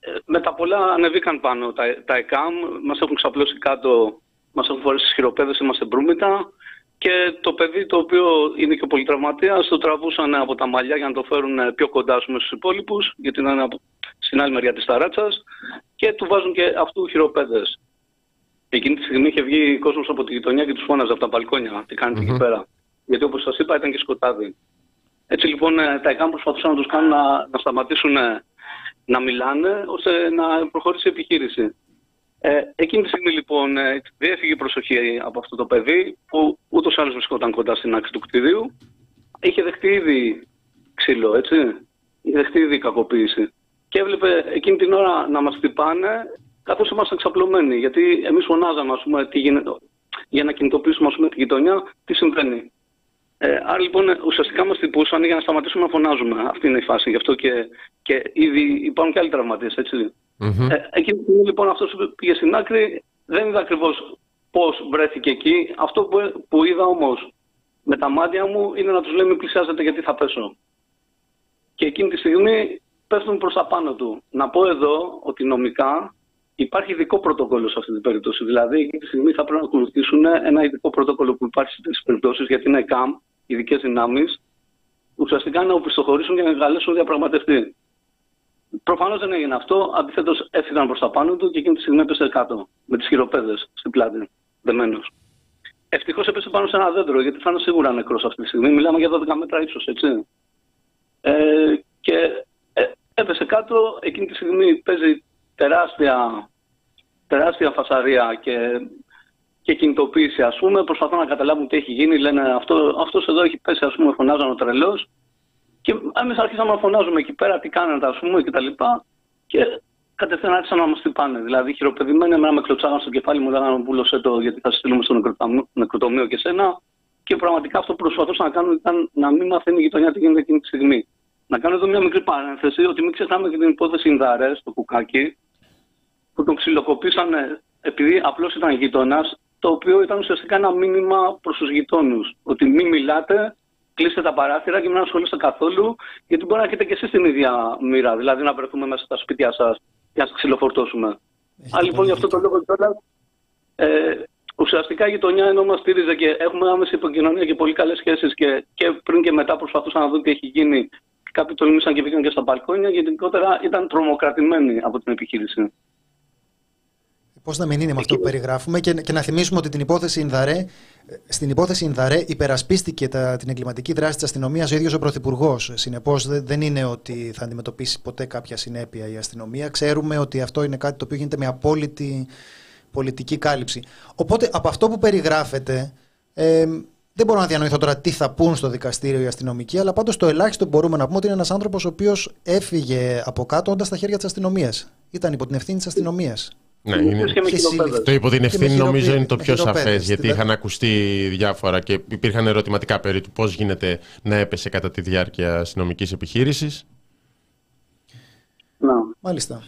ε, με τα πολλά ανεβήκαν πάνω τα, τα ΕΚΑΜ, μας έχουν ξαπλώσει κάτω, μας έχουν φορέσει τις χειροπέδες, είμαστε μπρούμητα. Και το παιδί το οποίο είναι και πολυτραυματίας το τραβούσαν από τα μαλλιά για να το φέρουν ε, πιο κοντά πούμε, στους υπόλοιπους, γιατί είναι από, στην άλλη μεριά της ταράτσας και του βάζουν και αυτού χειροπέδες. Εκείνη τη στιγμή είχε βγει κόσμος από τη γειτονιά και τους φώναζε από τα μπαλκόνια. Τι κάνετε εκεί πέρα. Γιατί όπως σας είπα ήταν και σκοτάδι. Έτσι λοιπόν ε, τα ΕΚΑΜ προσπαθούσαν να τους κάνουν να, να σταματήσουν ε, να μιλάνε ώστε να προχωρήσει η επιχείρηση. Ε, εκείνη τη στιγμή λοιπόν ε, διέφυγε η προσοχή από αυτό το παιδί που ούτως ή άλλως βρισκόταν κοντά στην άκρη του κτηρίου. Είχε δεχτεί ήδη ξύλο, έτσι. Είχε δεχτεί ήδη κακοποίηση. Και έβλεπε εκείνη την ώρα να μας χτυπάνε καθώς ήμασταν εξαπλωμένοι. Γιατί εμείς φωνάζαμε, ας πούμε, τι γίνεται, για να κινητοποιήσουμε ας πούμε, την γειτονιά, τι συμβαίνει. Ε, άρα λοιπόν ουσιαστικά μας τυπούσαν για να σταματήσουμε να φωνάζουμε. Αυτή είναι η φάση. Γι' αυτό και, και ήδη υπάρχουν και άλλοι τραυματίες, έτσι. Mm-hmm. Ε, εκείνη τη στιγμή λοιπόν αυτός που πήγε στην άκρη δεν είδα ακριβώς πώς βρέθηκε εκεί. Αυτό που, που είδα όμως με τα μάτια μου είναι να τους λέμε πλησιάζετε γιατί θα πέσω. Και εκείνη τη στιγμή πέφτουν προς τα πάνω του. Να πω εδώ ότι νομικά υπάρχει ειδικό πρωτόκολλο σε αυτή την περίπτωση. Δηλαδή, εκείνη τη στιγμή θα πρέπει να ακολουθήσουν ένα ειδικό πρωτόκολλο που υπάρχει σε τέτοιες περιπτώσεις, γιατί είναι ΚΑΜ, ειδικές δυνάμεις, ουσιαστικά να οπισθοχωρήσουν και να εγκαλέσουν διαπραγματευτή. Προφανώς δεν έγινε αυτό. Αντιθέτω, έφυγαν προς τα πάνω του και εκείνη τη στιγμή έπεσε κάτω, με τις χειροπέδες στην πλάτη, δεμένος. Ευτυχώς έπεσε πάνω σε ένα δέντρο, γιατί θα είναι σίγουρα νεκρός αυτή τη στιγμή. Μιλάμε για 12 μέτρα ύψος, έτσι. Ε, και ε, έπεσε κάτω. Εκείνη τη στιγμή παίζει τεράστια, τεράστια φασαρία και, και κινητοποίηση, ας πούμε. Προσπαθούν να καταλάβουν τι έχει γίνει. Λένε αυτό αυτός εδώ έχει πέσει, ας πούμε, φωνάζαν ο τρελός. Και εμείς αρχίσαμε να φωνάζουμε εκεί πέρα τι κάνετε, ας πούμε, κτλ. Και, και κατευθείαν άρχισαν να μας τυπάνε. Δηλαδή, χειροπεδημένοι εμένα με κλωτσάγαν στο κεφάλι μου, λέγανε πούλωσε το γιατί θα στείλουμε στο νεκροτομείο και σένα. Και πραγματικά αυτό που προσπαθούσαν να κάνουν ήταν να μην μαθαίνει η γειτονιά τι γίνεται εκείνη τη στιγμή. Να κάνω εδώ μια μικρή παρένθεση ότι μην ξεχνάμε και την υπόθεση Ινδαρές στο Κουκάκι, που τον ξυλοκοπήσανε επειδή απλώς ήταν γείτονα, το οποίο ήταν ουσιαστικά ένα μήνυμα προς τους γειτόνους. Ότι μην μιλάτε, κλείστε τα παράθυρα και μην ασχολείστε καθόλου, γιατί μπορεί να έχετε και εσείς την ίδια μοίρα. Δηλαδή να βρεθούμε μέσα στα σπίτια σας και να σας ξυλοφορτώσουμε. Αν λοιπόν γι' αυτό το λόγο κιόλας, ε, ουσιαστικά η γειτονιά ενώ μας στήριζε και έχουμε άμεση επικοινωνία και πολύ καλές σχέσεις και, και πριν και μετά προσπαθούσαν να δουν τι έχει γίνει. Κάποιοι τολμήσαν και βγήκαν και στα μπαλκόνια, γενικότερα ήταν τρομοκρατημένοι από την επιχείρηση. Πώς να μην είναι με αυτό που περιγράφουμε και, και να θυμίσουμε ότι την υπόθεση Ινδαρέ, στην υπόθεση Ινδαρέ υπερασπίστηκε τα, την εγκληματική δράση της αστυνομίας ο ίδιος ο Πρωθυπουργός. Συνεπώς δεν είναι ότι θα αντιμετωπίσει ποτέ κάποια συνέπεια η αστυνομία. Ξέρουμε ότι αυτό είναι κάτι το οποίο γίνεται με απόλυτη πολιτική κάλυψη. Οπότε από αυτό που περιγράφεται. Ε, δεν μπορώ να διανοηθώ τώρα τι θα πούν στο δικαστήριο οι αστυνομικοί, αλλά πάντως το ελάχιστο που μπορούμε να πούμε ότι είναι ένας άνθρωπος ο οποίος έφυγε από κάτω όντας στα χέρια της αστυνομίας. Ήταν υπό την ευθύνη της αστυνομίας. Ναι, είναι... Το υπό την ευθύνη νομίζω είναι το πιο σαφές, γιατί είχαν ακουστεί διάφορα και υπήρχαν ερωτηματικά περί του πώς γίνεται να έπεσε κατά τη διάρκεια αστυνομική επιχείρησης. Να. Μάλιστα.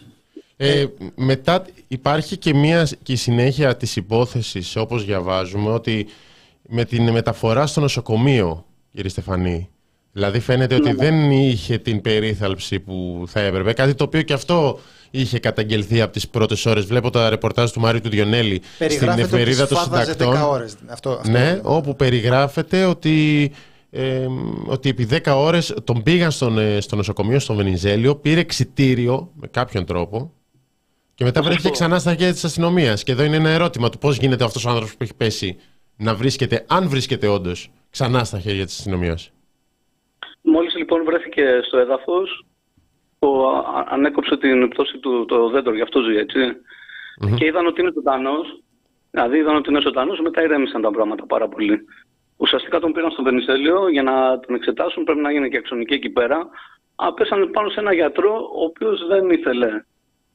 Ε, μετά υπάρχει και μια και η συνέχεια της υπόθεσης όπως διαβάζουμε ότι με την μεταφορά στο νοσοκομείο κύριε Στεφανή δηλαδή φαίνεται ότι ναι, ναι. δεν είχε την περίθαλψη που θα έπρεπε κάτι το οποίο και αυτό είχε καταγγελθεί από τις πρώτες ώρες. Βλέπω τα ρεπορτάζ του Μάριου του Διονέλη στην εφημερίδα των συντακτών. Ώρες. Αυτό, αυτό ναι, όπου περιγράφεται ότι, ε, ότι επί 10 ώρες τον πήγαν στον, ε, στο νοσοκομείο, στον Βενιζέλιο, πήρε εξιτήριο με κάποιον τρόπο. Και μετά βρέθηκε ξανά στα χέρια της αστυνομίας. Και εδώ είναι ένα ερώτημα του πώς γίνεται αυτός ο άνθρωπος που έχει πέσει να βρίσκεται, αν βρίσκεται όντως, ξανά στα χέρια της αστυνομίας. Μόλις λοιπόν βρέθηκε στο έδαφος, που ανέκοψε την πτώση του το δέντρο, γι' αυτό ζει έτσι. Mm-hmm. Και είδαν ότι είναι ζωντανός. Δηλαδή είδαν ότι είναι ζωντανός, μετά ηρέμησαν τα πράγματα πάρα πολύ. Ουσιαστικά τον πήραν στο Βενιζέλιο για να τον εξετάσουν. Πρέπει να γίνει και αξονική εκεί πέρα. Απέσανε πάνω σε ένα γιατρό, ο οποίος δεν ήθελε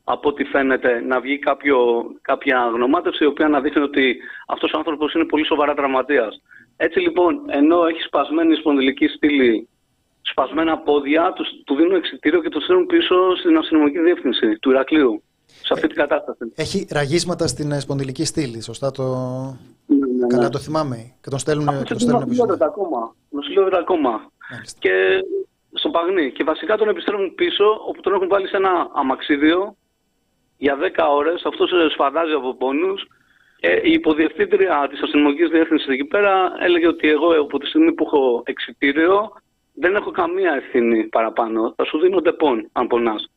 από ό,τι φαίνεται να βγει κάποιο, κάποια γνωμάτευση η οποία να δείχνει ότι αυτός ο άνθρωπος είναι πολύ σοβαρά τραυματίας. Έτσι λοιπόν, ενώ έχει σπασμένη σπονδυλική στήλη σπασμένα πόδια, τους, του δίνουν εξητήριο και τους στέλνουν πίσω στην αστυνομική διεύθυνση του Ηρακλείου. Σε αυτή την κατάσταση. Έχει ραγίσματα στην ε, σπονδυλική στήλη, σωστά το. Ναι, ναι, ναι. Καλά το θυμάμαι. Και τον στέλνουν, και τον στέλνουν πίσω. ακόμα. Νοσηλεύεται ακόμα. Και στο Παγνί. Και βασικά τον επιστρέφουν πίσω, όπου τον έχουν βάλει σε ένα αμαξίδιο για 10 ώρες. Αυτός σφαδάζει από πόνους. η υποδιευθύντρια της αστυνομικής διεύθυνσης εκεί πέρα έλεγε ότι εγώ από τη στιγμή που έχω εξητήριο δεν έχω καμία ευθύνη παραπάνω. Θα σου δίνω τεπών αν πονάς.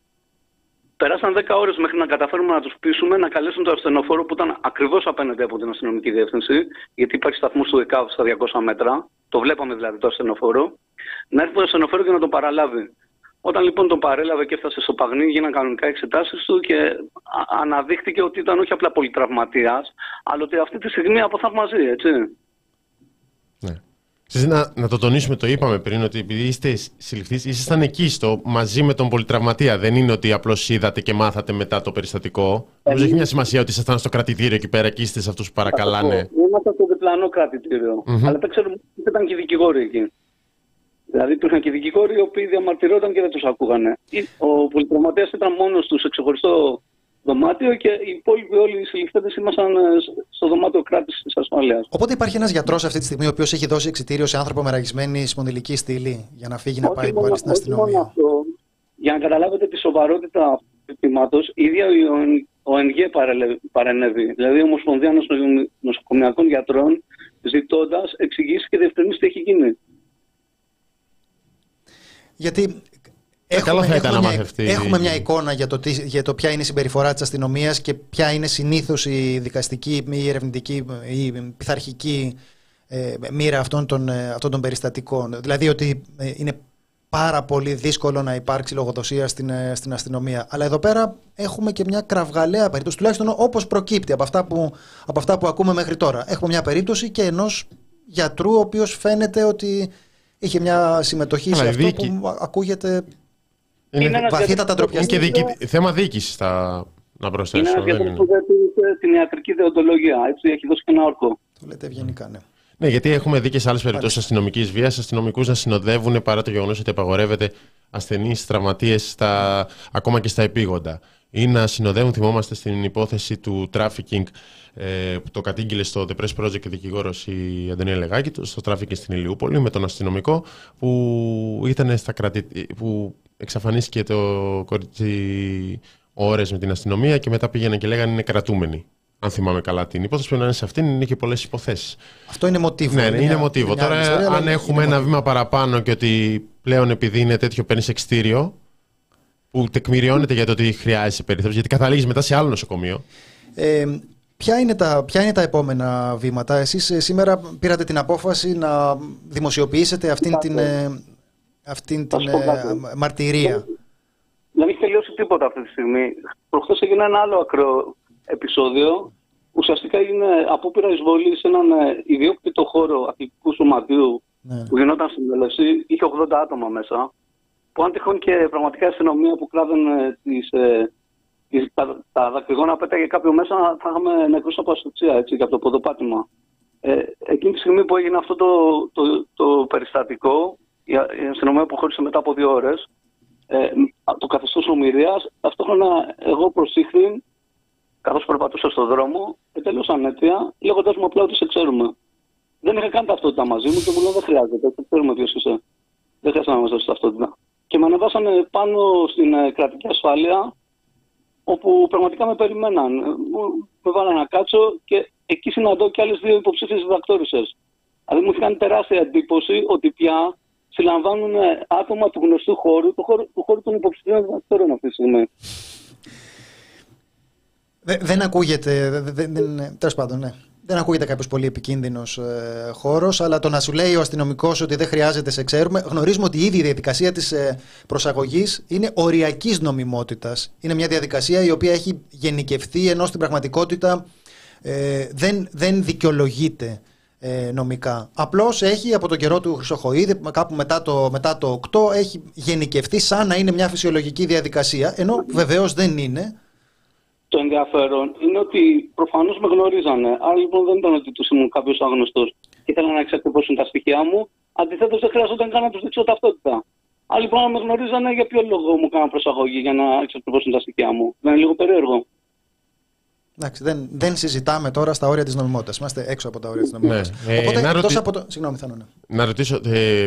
Περάσαν 10 ώρες μέχρι να καταφέρουμε να τους πείσουμε να καλέσουν το ασθενοφόρο που ήταν ακριβώς απέναντι από την αστυνομική διεύθυνση, γιατί υπάρχει σταθμός του ΔΕΚΑΒ στα 200 μέτρα. Το βλέπαμε δηλαδή το ασθενοφόρο. Να έρθει το ασθενοφόρο και να το παραλάβει. Όταν λοιπόν τον παρέλαβε και έφτασε στο Παγνί, γίνανε κανονικά εξετάσεις του και αναδείχθηκε ότι ήταν όχι απλά πολυτραυματίας, αλλά ότι αυτή τη στιγμή αποθαυμαζεί, έτσι. Ναι. Εσείς να, να το τονίσουμε, το είπαμε πριν, ότι επειδή είστε συλληφθείς, ήσασταν εκεί στο, μαζί με τον πολυτραυματία. Δεν είναι ότι απλώς είδατε και μάθατε μετά το περιστατικό. Ε, Νομίζω έχει μια σημασία ότι ήσασταν στο κρατητήριο εκεί πέρα και είστε σε αυτούς που παρακαλάνε. Ήμασταν στο διπλανό κρατητήριο. Mm-hmm. Αλλά δεν ξέρουμε ήταν και οι δικηγόροι εκεί. Δηλαδή υπήρχαν και δικηγόροι οι οποίοι διαμαρτυρόταν και δεν τους ακούγανε. Ο πολυτραυματίας ήταν μόνος τους σε ξεχωριστό δωμάτιο και οι υπόλοιποι όλοι οι συλληφθέντες ήμασταν ε, στο δωμάτιο κράτησης της ασφαλεία. Οπότε υπάρχει ένας γιατρός αυτή τη στιγμή ο οποίος έχει δώσει εξητήριο σε άνθρωπο με ραγισμένη σπονδυλική στήλη για να φύγει να πάει μόνο, στην αστυνομία; Αυτό, για να καταλάβετε τη σοβαρότητα αυτού του ζητήματο, η ίδια ο ΕΝΓΕ παρενέβη, δηλαδή η Ομοσπονδία Νοσοκομιακών Γιατρών, ζητώντας εξηγήσεις και διευκρινήσεις τι έχει γίνει. Γιατί Έχουμε, έχουμε, μια, έχουμε μια εικόνα για το, τι, για το ποια είναι η συμπεριφορά της αστυνομίας και ποια είναι συνήθως η δικαστική ή η ερευνητική ή η πειθαρχική ε, μοίρα αυτών των, ε, αυτών των περιστατικών. Δηλαδή ότι ε, είναι πάρα πολύ δύσκολο να υπάρξει λογοδοσία στην, ε, στην αστυνομία. Αλλά εδώ πέρα έχουμε και μια κραυγαλαία περίπτωση, τουλάχιστον όπως προκύπτει από αυτά που, από αυτά που ακούμε μέχρι τώρα. Έχουμε μια περίπτωση και ενός γιατρού ο οποίος φαίνεται ότι είχε μια συμμετοχή σε αυτό που ακούγεται είναι, είναι βαθύτατα ντροπιαστικό. Είναι και δίκη, θέμα διοίκησης θα να προσθέσω. Είναι ένας που δεν την ιατρική δεοντολογία. Έτσι έχει δώσει και ένα όρκο. Το λέτε ευγενικά, ναι. Ναι, γιατί έχουμε δει και σε άλλες περιπτώσεις αστυνομικής βίας αστυνομικούς να συνοδεύουν παρά το γεγονός ότι απαγορεύεται ασθενείς, τραυματίες ακόμα και στα επίγοντα. Ή να συνοδεύουν, θυμόμαστε στην υπόθεση του trafficking ε, που το κατήγγειλε στο The Press Project και δικηγόρος η Αντωνία Λεγάκη, στο trafficking στην Ηλιούπολη με τον αστυνομικό που, ήταν στα κρατη... που εξαφανίστηκε το κορίτσι ώρες με την αστυνομία και μετά πήγαιναν και λέγανε είναι κρατούμενοι. Αν θυμάμαι καλά την υπόθεση, πρέπει να είναι σε αυτήν, είναι και πολλές υποθέσεις. Αυτό είναι μοτίβο. Ναι, είναι, είναι μοτίβο. Τώρα, ιστορία, αν έχουμε ένα βήμα παραπάνω και ότι πλέον επειδή είναι τέτοιο παίρνεις εξτήριο, που τεκμηριώνεται για το ότι χρειάζεσαι περίθαλψη, γιατί καταλήγεις μετά σε άλλο νοσοκομείο. Ε, Ποια είναι, τα, ποια είναι τα επόμενα βήματα; Εσείς ε, σήμερα πήρατε την απόφαση να δημοσιοποιήσετε αυτήν την, ε, αυτήν την ε, μαρτυρία. Δεν έχει τελειώσει τίποτα αυτή τη στιγμή. Προχθές έγινε ένα άλλο ακραίο επεισόδιο. Ουσιαστικά είναι απόπειρα εισβολής σε έναν ιδιόκτητο χώρο αθλητικού σωματείου ναι. που γινόταν στην Μελεσή. Είχε 80 άτομα μέσα. Που αν τυχόν και πραγματικά η αστυνομία που κράβαινε τις τα, τα δακτυλογόνα πέταγε κάποιο μέσα, θα είχαμε νεκρούς από ασφυξία έτσι, για το ποδοπάτημα. Ε, εκείνη τη στιγμή που έγινε αυτό το, το, το περιστατικό, η αστυνομία αποχώρησε μετά από δύο ώρες, ε, το καθεστώς ομοιρίας, ταυτόχρονα εγώ προσήχθη, καθώς περπατούσα στον δρόμο, εντελώ ανέτεια, λέγοντα μου απλά ότι σε ξέρουμε. Δεν είχα καν ταυτότητα μαζί μου και μου λέω δεν χρειάζεται, δεν ξέρουμε ποιος είσαι. Δεν χρειάζεται να μας δώσεις ταυτότητα. Και με ανεβάσανε πάνω στην ε, κρατική ασφάλεια, όπου πραγματικά με περιμέναν. Με βάλαν να κάτσω και εκεί συναντώ και άλλες δύο υποψήφιες διδακτόρισε. Δηλαδή μου είχαν τεράστια εντύπωση ότι πια συλλαμβάνουν άτομα του γνωστού χώρου, του χώρου, του χώρου των υποψηφίων διδακτόρων αυτή τη στιγμή. Δεν, ακούγεται. Τέλος πάντων, ναι δεν ακούγεται κάποιος πολύ επικίνδυνος ε, χώρος, αλλά το να σου λέει ο αστυνομικός ότι δεν χρειάζεται σε ξέρουμε, γνωρίζουμε ότι ήδη η διαδικασία της ε, προσαγωγής είναι οριακής νομιμότητας. Είναι μια διαδικασία η οποία έχει γενικευθεί, ενώ στην πραγματικότητα ε, δεν, δεν δικαιολογείται ε, νομικά. Απλώς έχει από τον καιρό του Χρυσοχοίδη, κάπου μετά το, μετά το 8, έχει γενικευθεί σαν να είναι μια φυσιολογική διαδικασία, ενώ βεβαίως δεν είναι το ενδιαφέρον είναι ότι προφανώς με γνωρίζανε. Άρα λοιπόν δεν ήταν ότι τους ήμουν κάποιος άγνωστος και ήθελαν να εξακριβώσουν τα στοιχεία μου. Αντιθέτως δεν χρειαζόταν καν να τους δείξω ταυτότητα. Άρα λοιπόν με γνωρίζανε για ποιο λόγο μου έκαναν προσαγωγή για να εξακριβώσουν τα στοιχεία μου. Δεν είναι λίγο περίεργο. Εντάξει, δεν, δεν συζητάμε τώρα στα όρια της νομιμότητας. Είμαστε έξω από τα όρια της νομιμότητας. Ναι. Ε, Οπότε, να, ρωτη... από το... Συγγνώμη, θα ναι. να ρωτήσω. Ε,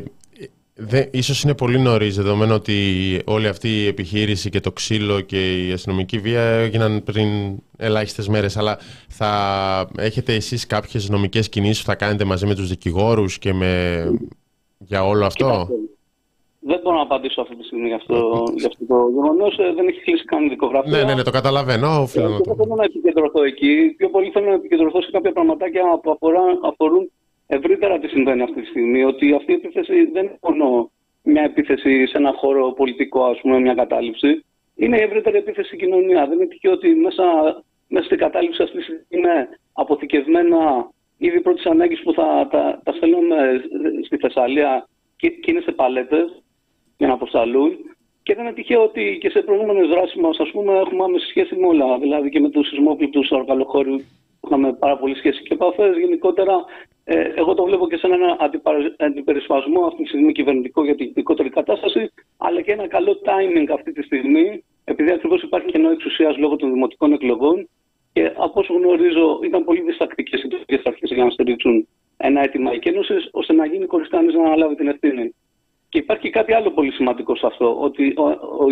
Δε, ίσως είναι πολύ νωρίς δεδομένου ότι όλη αυτή η επιχείρηση και το ξύλο και η αστυνομική βία έγιναν πριν ελάχιστες μέρες αλλά θα έχετε εσείς κάποιες νομικές κινήσεις που θα κάνετε μαζί με τους δικηγόρους και με... για όλο αυτό; δεν μπορώ να απαντήσω αυτή τη στιγμή για αυτό, για αυτό το γεγονός. Ε, δεν έχει κλείσει καν δικογραφία. Ναι, ναι, ναι, το καταλαβαίνω. Δεν θέλω να επικεντρωθώ εκεί. Πιο πολύ θέλω να επικεντρωθώ σε κάποια πραγματάκια που αφορούν ευρύτερα τι συμβαίνει αυτή τη στιγμή, ότι αυτή η επίθεση δεν είναι μόνο μια επίθεση σε ένα χώρο πολιτικό, ας πούμε, μια κατάληψη. Είναι η ευρύτερη επίθεση στην κοινωνία. Δεν είναι τυχαίο ότι μέσα, μέσα στην κατάληψη αυτή είναι αποθηκευμένα ήδη πρώτης ανάγκης που θα τα, τα στέλνουμε στη Θεσσαλία και, και είναι σε παλέτες για να αποσταλούν. Και δεν είναι τυχαίο ότι και σε προηγούμενες δράσεις μας, ας πούμε, έχουμε άμεση σχέση με όλα. Δηλαδή και με τους σεισμόπληκτου ορκαλοχώριου είχαμε πάρα πολύ σχέση και επαφές. Γενικότερα, ε, εγώ το βλέπω και σε έναν αντιπερισπασμό αυτή τη στιγμή κυβερνητικό για την γενικότερη κατάσταση, αλλά και ένα καλό timing αυτή τη στιγμή, επειδή ακριβώς υπάρχει κενό εξουσίας λόγω των δημοτικών εκλογών. Και από όσο γνωρίζω, ήταν πολύ διστακτικές οι τοπικέ αρχές για να στηρίξουν ένα αίτημα εκένωσης, ώστε να γίνει χωρίς κανείς να αναλάβει την ευθύνη. Και υπάρχει και κάτι άλλο πολύ σημαντικό σε αυτό, ότι ο, ο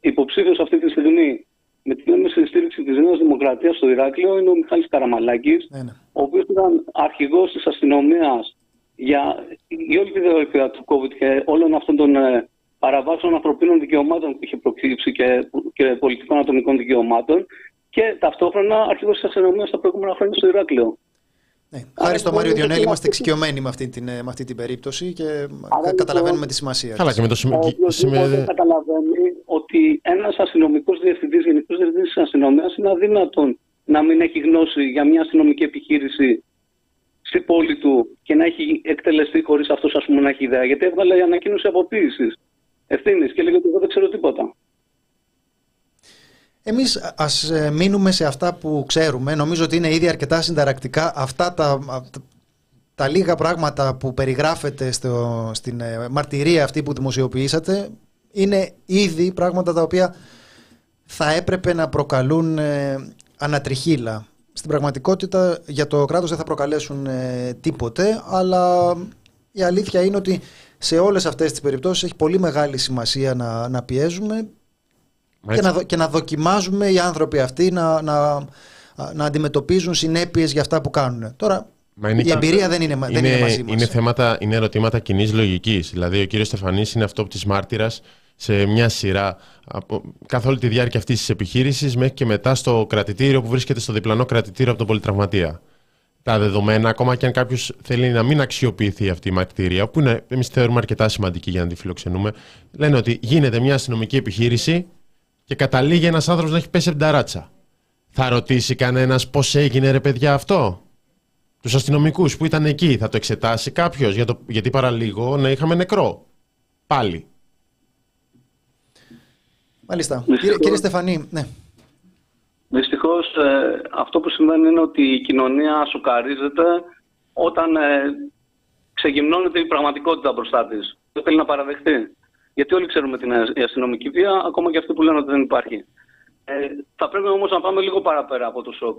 υποψήφιος αυτή τη στιγμή με την έμεση στήριξη της Νέας Δημοκρατίας στο Ηράκλειο είναι ο Μιχάλης Καραμαλάκης, ναι, ναι. ο οποίος ήταν αρχηγός της αστυνομίας για, για όλη τη διαδικασία του COVID και όλων αυτών των ε, παραβάσεων ανθρωπίνων δικαιωμάτων που είχε προκύψει και, και πολιτικών ατομικών δικαιωμάτων και ταυτόχρονα αρχηγός της αστυνομίας τα προηγούμενα χρόνια στο Ηράκλειο. Ναι. Χάρη στο Μάριο Διονέλη είμαστε εξοικειωμένοι με αυτή την, με αυτή την περίπτωση και Άρα, καταλαβαίνουμε λοιπόν, τη σημασία. Καλά, και με το σημείο. καταλαβαίνει ότι ένας αστυνομικός διευθυντής, γενικός διευθυντής της αστυνομίας, είναι αδύνατον να μην έχει γνώση για μια αστυνομική επιχείρηση στην πόλη του και να έχει εκτελεστεί χωρίς αυτός να έχει ιδέα. Γιατί έβγαλε ανακοίνωση αποποίησης ευθύνης και λέγεται ότι εγώ δεν ξέρω τίποτα. Εμείς ας ε, μείνουμε σε αυτά που ξέρουμε. Νομίζω ότι είναι ήδη αρκετά συνταρακτικά αυτά τα, τα λίγα πράγματα που περιγράφεται στο, στην ε, μαρτυρία αυτή που δημοσιοποιήσατε είναι ήδη πράγματα τα οποία θα έπρεπε να προκαλούν ε, ανατριχίλα. Στην πραγματικότητα για το κράτος δεν θα προκαλέσουν τίποτε, αλλά η αλήθεια είναι ότι σε όλες αυτές τις περιπτώσεις έχει πολύ μεγάλη σημασία να, να πιέζουμε και να, και να δοκιμάζουμε οι άνθρωποι αυτοί να, να, να αντιμετωπίζουν συνέπειες για αυτά που κάνουν. Τώρα, είναι η εμπειρία δεν είναι, είναι, δεν είναι μαζί μας. Είναι, θέματα, είναι ερωτήματα κοινής λογικής. Δηλαδή, ο κύριος Στεφανής είναι αυτό της μάρτυρας σε μια σειρά από, καθ' όλη τη διάρκεια αυτής της επιχείρησης μέχρι και μετά στο κρατητήριο που βρίσκεται στο διπλανό κρατητήριο από τον πολυτραυματία. Τα δεδομένα, ακόμα και αν κάποιος θέλει να μην αξιοποιηθεί αυτή η μαρτυρία, που εμείς θεωρούμε αρκετά σημαντική για να τη φιλοξενούμε, λένε ότι γίνεται μια αστυνομική επιχείρηση και καταλήγει ένας άνθρωπος να έχει πέσει από την ταράτσα. Θα ρωτήσει κανένας πώς έγινε ρε παιδιά αυτό; Τους αστυνομικούς που ήταν εκεί, θα το εξετάσει κάποιος, για το... γιατί παραλίγο να είχαμε νεκρό. Πάλι. Μάλιστα. Κύριε, κύριε Στεφανή, ναι. Δυστυχώ ε, αυτό που σημαίνει είναι ότι η κοινωνία σοκαρίζεται όταν ε, ξεγυμνώνεται η πραγματικότητα μπροστά της. Δεν θέλει να παραδεχτεί. Γιατί όλοι ξέρουμε την αστυνομική βία, ακόμα και αυτοί που λένε ότι δεν υπάρχει. Ε, θα πρέπει όμως να πάμε λίγο παραπέρα από το σοκ.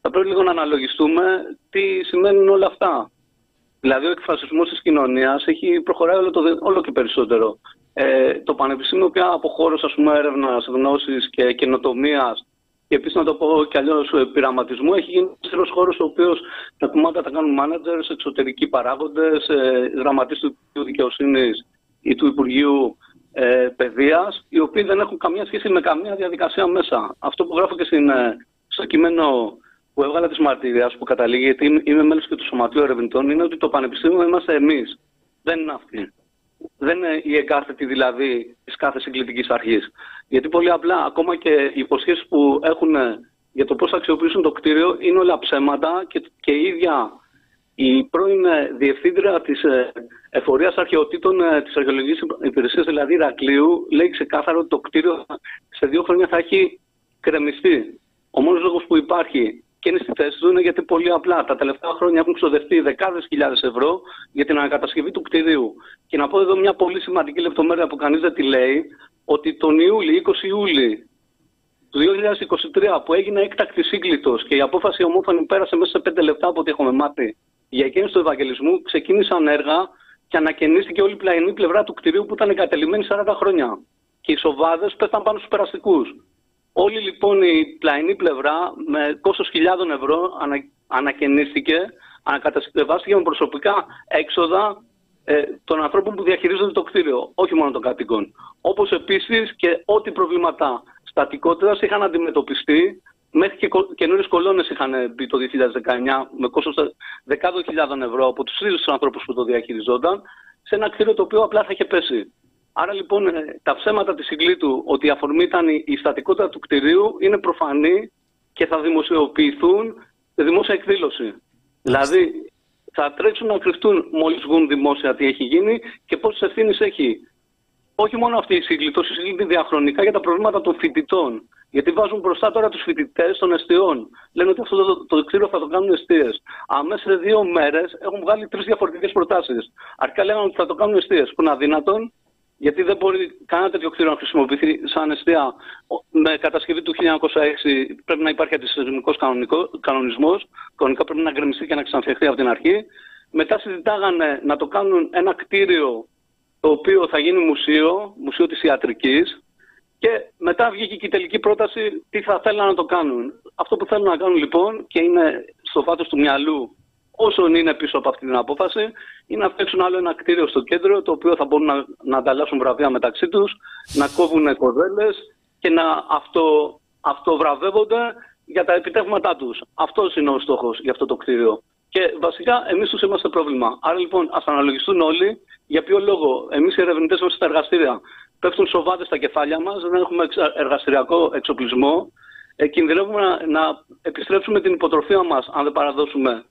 Θα πρέπει λίγο να αναλογιστούμε τι σημαίνουν όλα αυτά. Δηλαδή, ο εκφρασισμό της κοινωνίας έχει προχωράει όλο, το, όλο και περισσότερο. Ε, το Πανεπιστήμιο πια από χώρο έρευνας, γνώσης και καινοτομίας και επίσης να το πω κι αλλιώς ε, πειραματισμού, έχει γίνει ένας χώρος ο οποίος τα κομμάτια τα κάνουν managers, εξωτερικοί παράγοντες, ε, γραμματείς του δικαιοσύνης ή του Υπουργείου ε, Παιδείας, οι οποίοι δεν έχουν καμία σχέση με καμία διαδικασία μέσα. Αυτό που γράφω και στην, ε, στο κείμενο που έβγαλα της μαρτυρίας που καταλήγει, γιατί είμαι μέλος και του Σωματείου Ερευνητών, είναι ότι το Πανεπιστήμιο είμαστε εμείς. Δεν είναι αυτοί. Δεν είναι η εγκάθετη δηλαδή της κάθε συγκλητικής αρχής. Γιατί πολύ απλά ακόμα και οι υποσχέσεις που έχουν για το πώς θα αξιοποιήσουν το κτίριο είναι όλα ψέματα και, και η ίδια η πρώην διευθύντρια της ε, εφορίας αρχαιοτήτων ε, της Αρχαιολογικής Υπηρεσίας, δηλαδή Ηρακλείου, λέει ξεκάθαρα ότι το κτίριο σε δύο χρόνια θα έχει κρεμιστεί. Ο μόνος λόγος που υπάρχει και είναι στη θέση του είναι γιατί πολύ απλά τα τελευταία χρόνια έχουν ξοδευτεί δεκάδες χιλιάδες ευρώ για την ανακατασκευή του κτηρίου. Και να πω εδώ μια πολύ σημαντική λεπτομέρεια που κανείς δεν τη λέει, ότι τον Ιούλη, 20 Ιούλη του 2023, που έγινε έκτακτη σύγκλιτο και η απόφαση ομόφωνη πέρασε μέσα σε πέντε λεπτά από ό,τι έχουμε μάθει για εκείνη του Ευαγγελισμού, ξεκίνησαν έργα και ανακαινίστηκε όλη η πλαϊνή πλευρά του κτηρίου που ήταν εγκατελειμμένη 40 χρόνια. Και οι σοβάδες πέθαν πάνω στους περαστικούς. Όλη λοιπόν η πλαϊνή πλευρά με κόστο χιλιάδων ευρώ ανα, ανακαινίστηκε, ανακατασκευάστηκε με προσωπικά έξοδα ε, των ανθρώπων που διαχειρίζονται το κτίριο, όχι μόνο των κατοίκων. Όπως επίσης και ό,τι προβλήματα στατικότητας είχαν αντιμετωπιστεί Μέχρι και καινούριες κολόνες είχαν μπει το 2019 με κόστος δεκάδων χιλιάδων ευρώ από τους ίδιους τους ανθρώπους που το διαχειριζόταν σε ένα κτίριο το οποίο απλά θα είχε πέσει. Άρα λοιπόν ε, τα ψέματα της συγκλήτου ότι η αφορμή ήταν η στατικότητα του κτηρίου είναι προφανή και θα δημοσιοποιηθούν σε δημόσια εκδήλωση. Δηλαδή, θα τρέξουν να κρυφτούν μόλις βγουν δημόσια τι έχει γίνει και πόσες ευθύνες έχει. Όχι μόνο αυτή η σύγκληση, η σύγκληση διαχρονικά για τα προβλήματα των φοιτητών. Γιατί βάζουν μπροστά τώρα τους φοιτητές των εστιών. Λένε ότι αυτό το, το, κτίριο θα το κάνουν εστίες. Αμέσως σε δύο μέρες έχουν βγάλει τρεις διαφορετικές προτάσεις. Αρχικά λέγανε ότι θα το κάνουν εστίες, που είναι αδύνατον, γιατί δεν μπορεί κανένα τέτοιο κτίριο να χρησιμοποιηθεί σαν εστία. Με κατασκευή του 1906 πρέπει να υπάρχει αντισυσμικό κανονισμός. Κανονικά πρέπει να γκρεμιστεί και να ξαναφτιαχτεί από την αρχή. Μετά συζητάγανε να το κάνουν ένα κτίριο το οποίο θα γίνει μουσείο, μουσείο της ιατρικής και μετά βγήκε και η τελική πρόταση τι θα θέλουν να το κάνουν. Αυτό που θέλουν να κάνουν λοιπόν και είναι στο φάτος του μυαλού όσων είναι πίσω από αυτή την απόφαση είναι να φτιάξουν άλλο ένα κτίριο στο κέντρο το οποίο θα μπορούν να, να ανταλλάσσουν βραβεία μεταξύ τους, να κόβουν κοδέλες και να αυτο, αυτοβραβεύονται για τα επιτεύγματά τους. Αυτός είναι ο στόχος για αυτό το κτίριο. Και βασικά εμείς τους είμαστε πρόβλημα. Άρα λοιπόν ας αναλογιστούν όλοι για ποιο λόγο εμείς οι ερευνητές μας στα εργαστήρια πέφτουν σοβάτε στα κεφάλια μας, δεν έχουμε εργαστηριακό εξοπλισμό. Ε, κινδυνεύουμε να, να επιστρέψουμε την υποτροφία μας αν δεν παραδώσουμε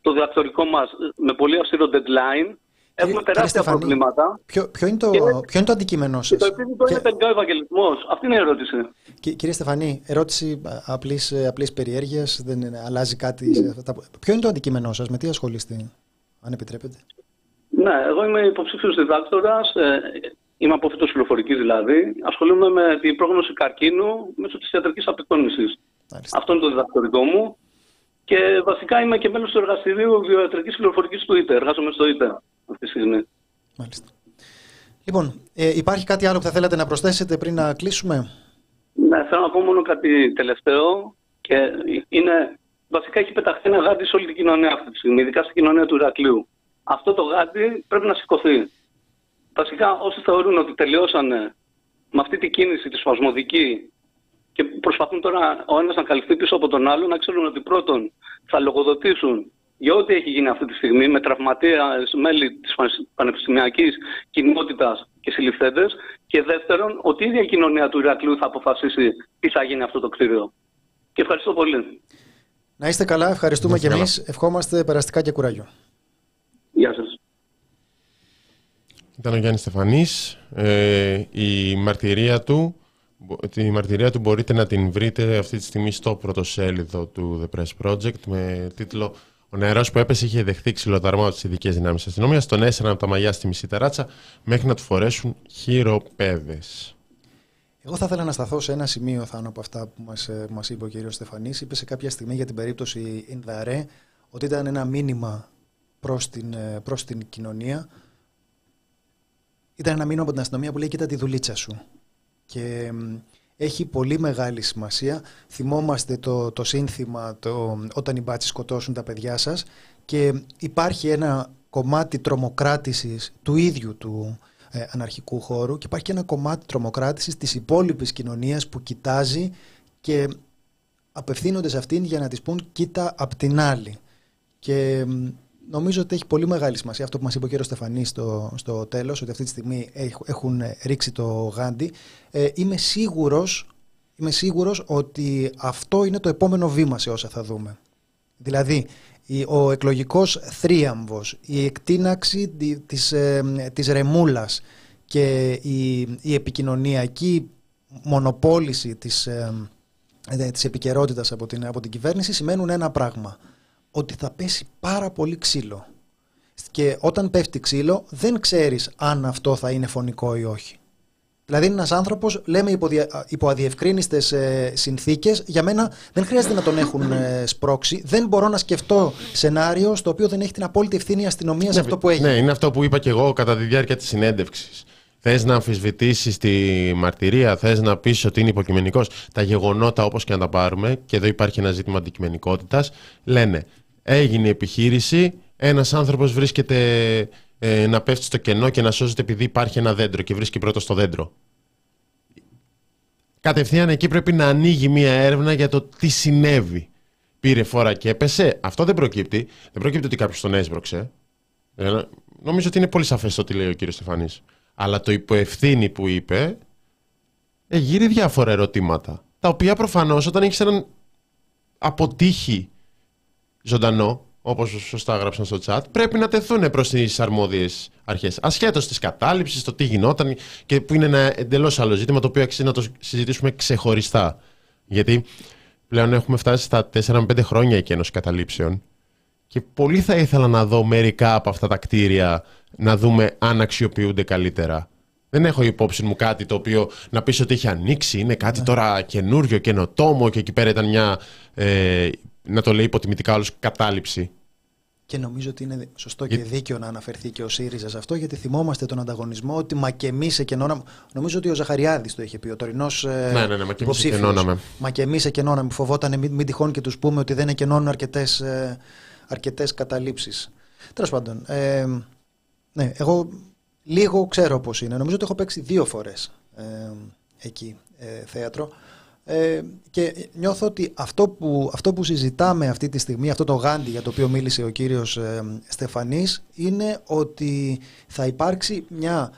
το διδακτορικό μας με πολύ αυστηρό deadline. Έχουμε τεράστια προβλήματα. Ποιο, ποιο, είναι το, ποιο είναι το αντικείμενο σα. Το επίπεδο και... είναι τελικά ο Ευαγγελισμός. Αυτή είναι η ερώτηση. Και, κύριε Στεφανή, ερώτηση απλής απλής περιέργειας, δεν είναι, αλλάζει κάτι. Mm. Ποιο είναι το αντικείμενό σας, με τι ασχολείστε, αν επιτρέπετε; Ναι, εγώ είμαι υποψήφιος διδάκτορας. Ε, είμαι απόφυτο πληροφορικής δηλαδή. Ασχολούμαι με την πρόγνωση καρκίνου μέσω της ιατρικής απεικόνησης. Αυτό είναι το διδακτορικό μου. Και βασικά είμαι και μέλος του εργαστηρίου βιοιατρικής πληροφορικής του ΙΤΕ. Εργάζομαι στο ΙΤΕ αυτή τη στιγμή. Μάλιστα. Λοιπόν, ε, υπάρχει κάτι άλλο που θα θέλατε να προσθέσετε πριν να κλείσουμε; Ναι, θέλω να πω μόνο κάτι τελευταίο. Και είναι, βασικά έχει πεταχθεί ένα γάντι σε όλη την κοινωνία αυτή τη στιγμή, ειδικά στην κοινωνία του Ηρακλείου. Αυτό το γάντι πρέπει να σηκωθεί. Βασικά, όσοι θεωρούν ότι τελειώσανε με αυτή την κίνηση τη σπασμωδική και προσπαθούν τώρα ο ένας να καλυφθεί πίσω από τον άλλο, να ξέρουν ότι πρώτον θα λογοδοτήσουν για ό,τι έχει γίνει αυτή τη στιγμή με τραυματία μέλη της πανεπιστημιακής κοινότητας και συλληφθέντες. Και δεύτερον, ότι η ίδια η κοινωνία του Ηρακλείου θα αποφασίσει τι θα γίνει αυτό το κτίριο. Και ευχαριστώ πολύ. Να είστε καλά, ευχαριστούμε και εμείς. Ευχόμαστε περαστικά και κουράγιο. Γεια σας. Ήταν ο Γιάννης Στεφανής. Ε, η μαρτυρία του Τη μαρτυρία του μπορείτε να την βρείτε αυτή τη στιγμή στο πρωτοσέλιδο του The Press Project με τίτλο «Ο νεαρός που έπεσε είχε δεχθεί ξυλοδαρμό από τις ειδικές δυνάμεις αστυνομίας, τον έσαιραν από τα μαλλιά στη μισή τεράτσα μέχρι να του φορέσουν χειροπέδες». Εγώ θα ήθελα να σταθώ σε ένα σημείο Θάνο από αυτά που μας, ε, μας είπε ο κύριος Στεφανής. Είπε σε κάποια στιγμή για την περίπτωση Ινδαρέ ότι ήταν ένα μήνυμα προς την, ε, προς την κοινωνία. Ήταν ένα μήνυμα από την αστυνομία που λέει «Κοίτα τη δουλίτσα σου» και έχει πολύ μεγάλη σημασία. Θυμόμαστε το, το σύνθημα το, όταν οι μπάτσοι σκοτώσουν τα παιδιά σας και υπάρχει ένα κομμάτι τρομοκράτησης του ίδιου του ε, αναρχικού χώρου και υπάρχει και ένα κομμάτι τρομοκράτησης της υπόλοιπης κοινωνίας που κοιτάζει και απευθύνονται σε αυτήν για να της πούν κοίτα απ' την άλλη. Και νομίζω ότι έχει πολύ μεγάλη σημασία αυτό που μας είπε ο κύριος Στεφανής στο, στο τέλος, ότι αυτή τη στιγμή έχουν ρίξει το γάντι. Ε, είμαι, σίγουρος, είμαι σίγουρος ότι αυτό είναι το επόμενο βήμα σε όσα θα δούμε. Δηλαδή, ο εκλογικός θρίαμβος, η εκτίναξη της, ε, της ρεμούλας και η, η επικοινωνιακή μονοπόληση της, ε, της επικαιρότητας από την, από την κυβέρνηση σημαίνουν ένα πράγμα – ότι θα πέσει πάρα πολύ ξύλο. Και όταν πέφτει ξύλο δεν ξέρεις αν αυτό θα είναι φωνικό ή όχι. Δηλαδή είναι ένας άνθρωπος, λέμε υπό, υπό αδιευκρίνηστες ε, συνθήκες, για μένα δεν χρειάζεται να τον έχουν ε, σπρώξει. Δεν μπορώ να σκεφτώ σενάριο στο οποίο δεν έχει την απόλυτη ευθύνη η αστυνομία σε ναι, αυτό που έχει. Ναι, είναι αυτό που είπα και εγώ κατά τη διάρκεια της συνέντευξης. Θες να αμφισβητήσεις τη μαρτυρία, θες να πεις ότι είναι υποκειμενικός. Τα γεγονότα, όπως και να τα πάρουμε, και εδώ υπάρχει ένα ζήτημα αντικειμενικότητας, λένε έγινε η επιχείρηση, ένας άνθρωπος βρίσκεται ε, να πέφτει στο κενό και να σώζεται επειδή υπάρχει ένα δέντρο και βρίσκει πρώτος στο δέντρο. Κατευθείαν εκεί πρέπει να ανοίγει μία έρευνα για το τι συνέβη. Πήρε φόρα και έπεσε. Αυτό δεν προκύπτει. Δεν προκύπτει ότι κάποιος τον έσπρωξε. Ε, νομίζω ότι είναι πολύ σαφές το τι λέει ο κύριος Στεφανής. Αλλά το υποευθύνη που είπε εγείρει διάφορα ερωτήματα. Τα οποία προφανώς όταν έχεις έναν αποτύχει ζωντανό, όπως σωστά έγραψαν στο chat, πρέπει να τεθούν προς τις αρμόδιες αρχές. Ασχέτως της κατάληψης, το τι γινόταν και που είναι ένα εντελώς άλλο ζήτημα το οποίο αξίζει να το συζητήσουμε ξεχωριστά. Γιατί πλέον έχουμε φτάσει στα 4-5 χρόνια εκένωση καταλήψεων και πολύ θα ήθελα να δω μερικά από αυτά τα κτίρια να δούμε αν αξιοποιούνται καλύτερα. Δεν έχω υπόψη μου κάτι το οποίο να πεις ότι έχει ανοίξει, είναι κάτι ναι. τώρα καινούριο, καινοτόμο και εκεί πέρα ήταν μια, ε, να το λέει υποτιμητικά όλος, κατάληψη. Και νομίζω ότι είναι σωστό και δίκαιο να αναφερθεί και ο ΣΥΡΙΖΑ σε αυτό, γιατί θυμόμαστε τον ανταγωνισμό ότι μα και εμεί εκενώναμε. Νομίζω ότι ο Ζαχαριάδης το είχε πει, ο τωρινός ε, ναι, ναι, ναι, μα και εμεί εκενώναμε. Μα και εμεί εκενώναμε. Φοβόταν μην, μην τυχόν και τους πούμε ότι δεν εκενώνουν αρκετές ε, αρκετές καταλήψεις. Τέλος πάντων. Ε, ναι, εγώ λίγο ξέρω πώς είναι. Νομίζω ότι έχω παίξει δύο φορές ε, εκεί ε, θέατρο. Ε, και νιώθω ότι αυτό που, αυτό που συζητάμε αυτή τη στιγμή, αυτό το γάντι για το οποίο μίλησε ο κύριος ε, Στεφανής, είναι ότι θα υπάρξει μια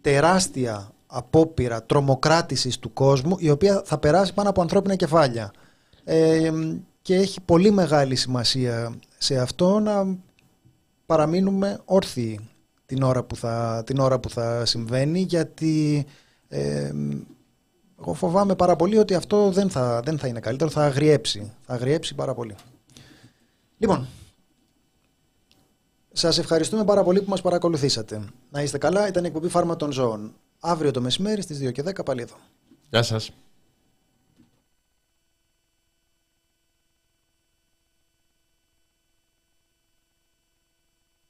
τεράστια απόπειρα τρομοκράτησης του κόσμου, η οποία θα περάσει πάνω από ανθρώπινα κεφάλια. Ε, και έχει πολύ μεγάλη σημασία σε αυτό να παραμείνουμε όρθιοι την ώρα που θα, την ώρα που θα συμβαίνει, γιατί ε, εγώ φοβάμαι πάρα πολύ ότι αυτό δεν θα, δεν θα είναι καλύτερο, θα αγριέψει. Θα αγριέψει πάρα πολύ. Λοιπόν, σας ευχαριστούμε πάρα πολύ που μας παρακολουθήσατε. Να είστε καλά, ήταν η εκπομπή Φάρμα των Ζώων. Αύριο το μεσημέρι στις 2 και 10 πάλι εδώ. Γεια σας.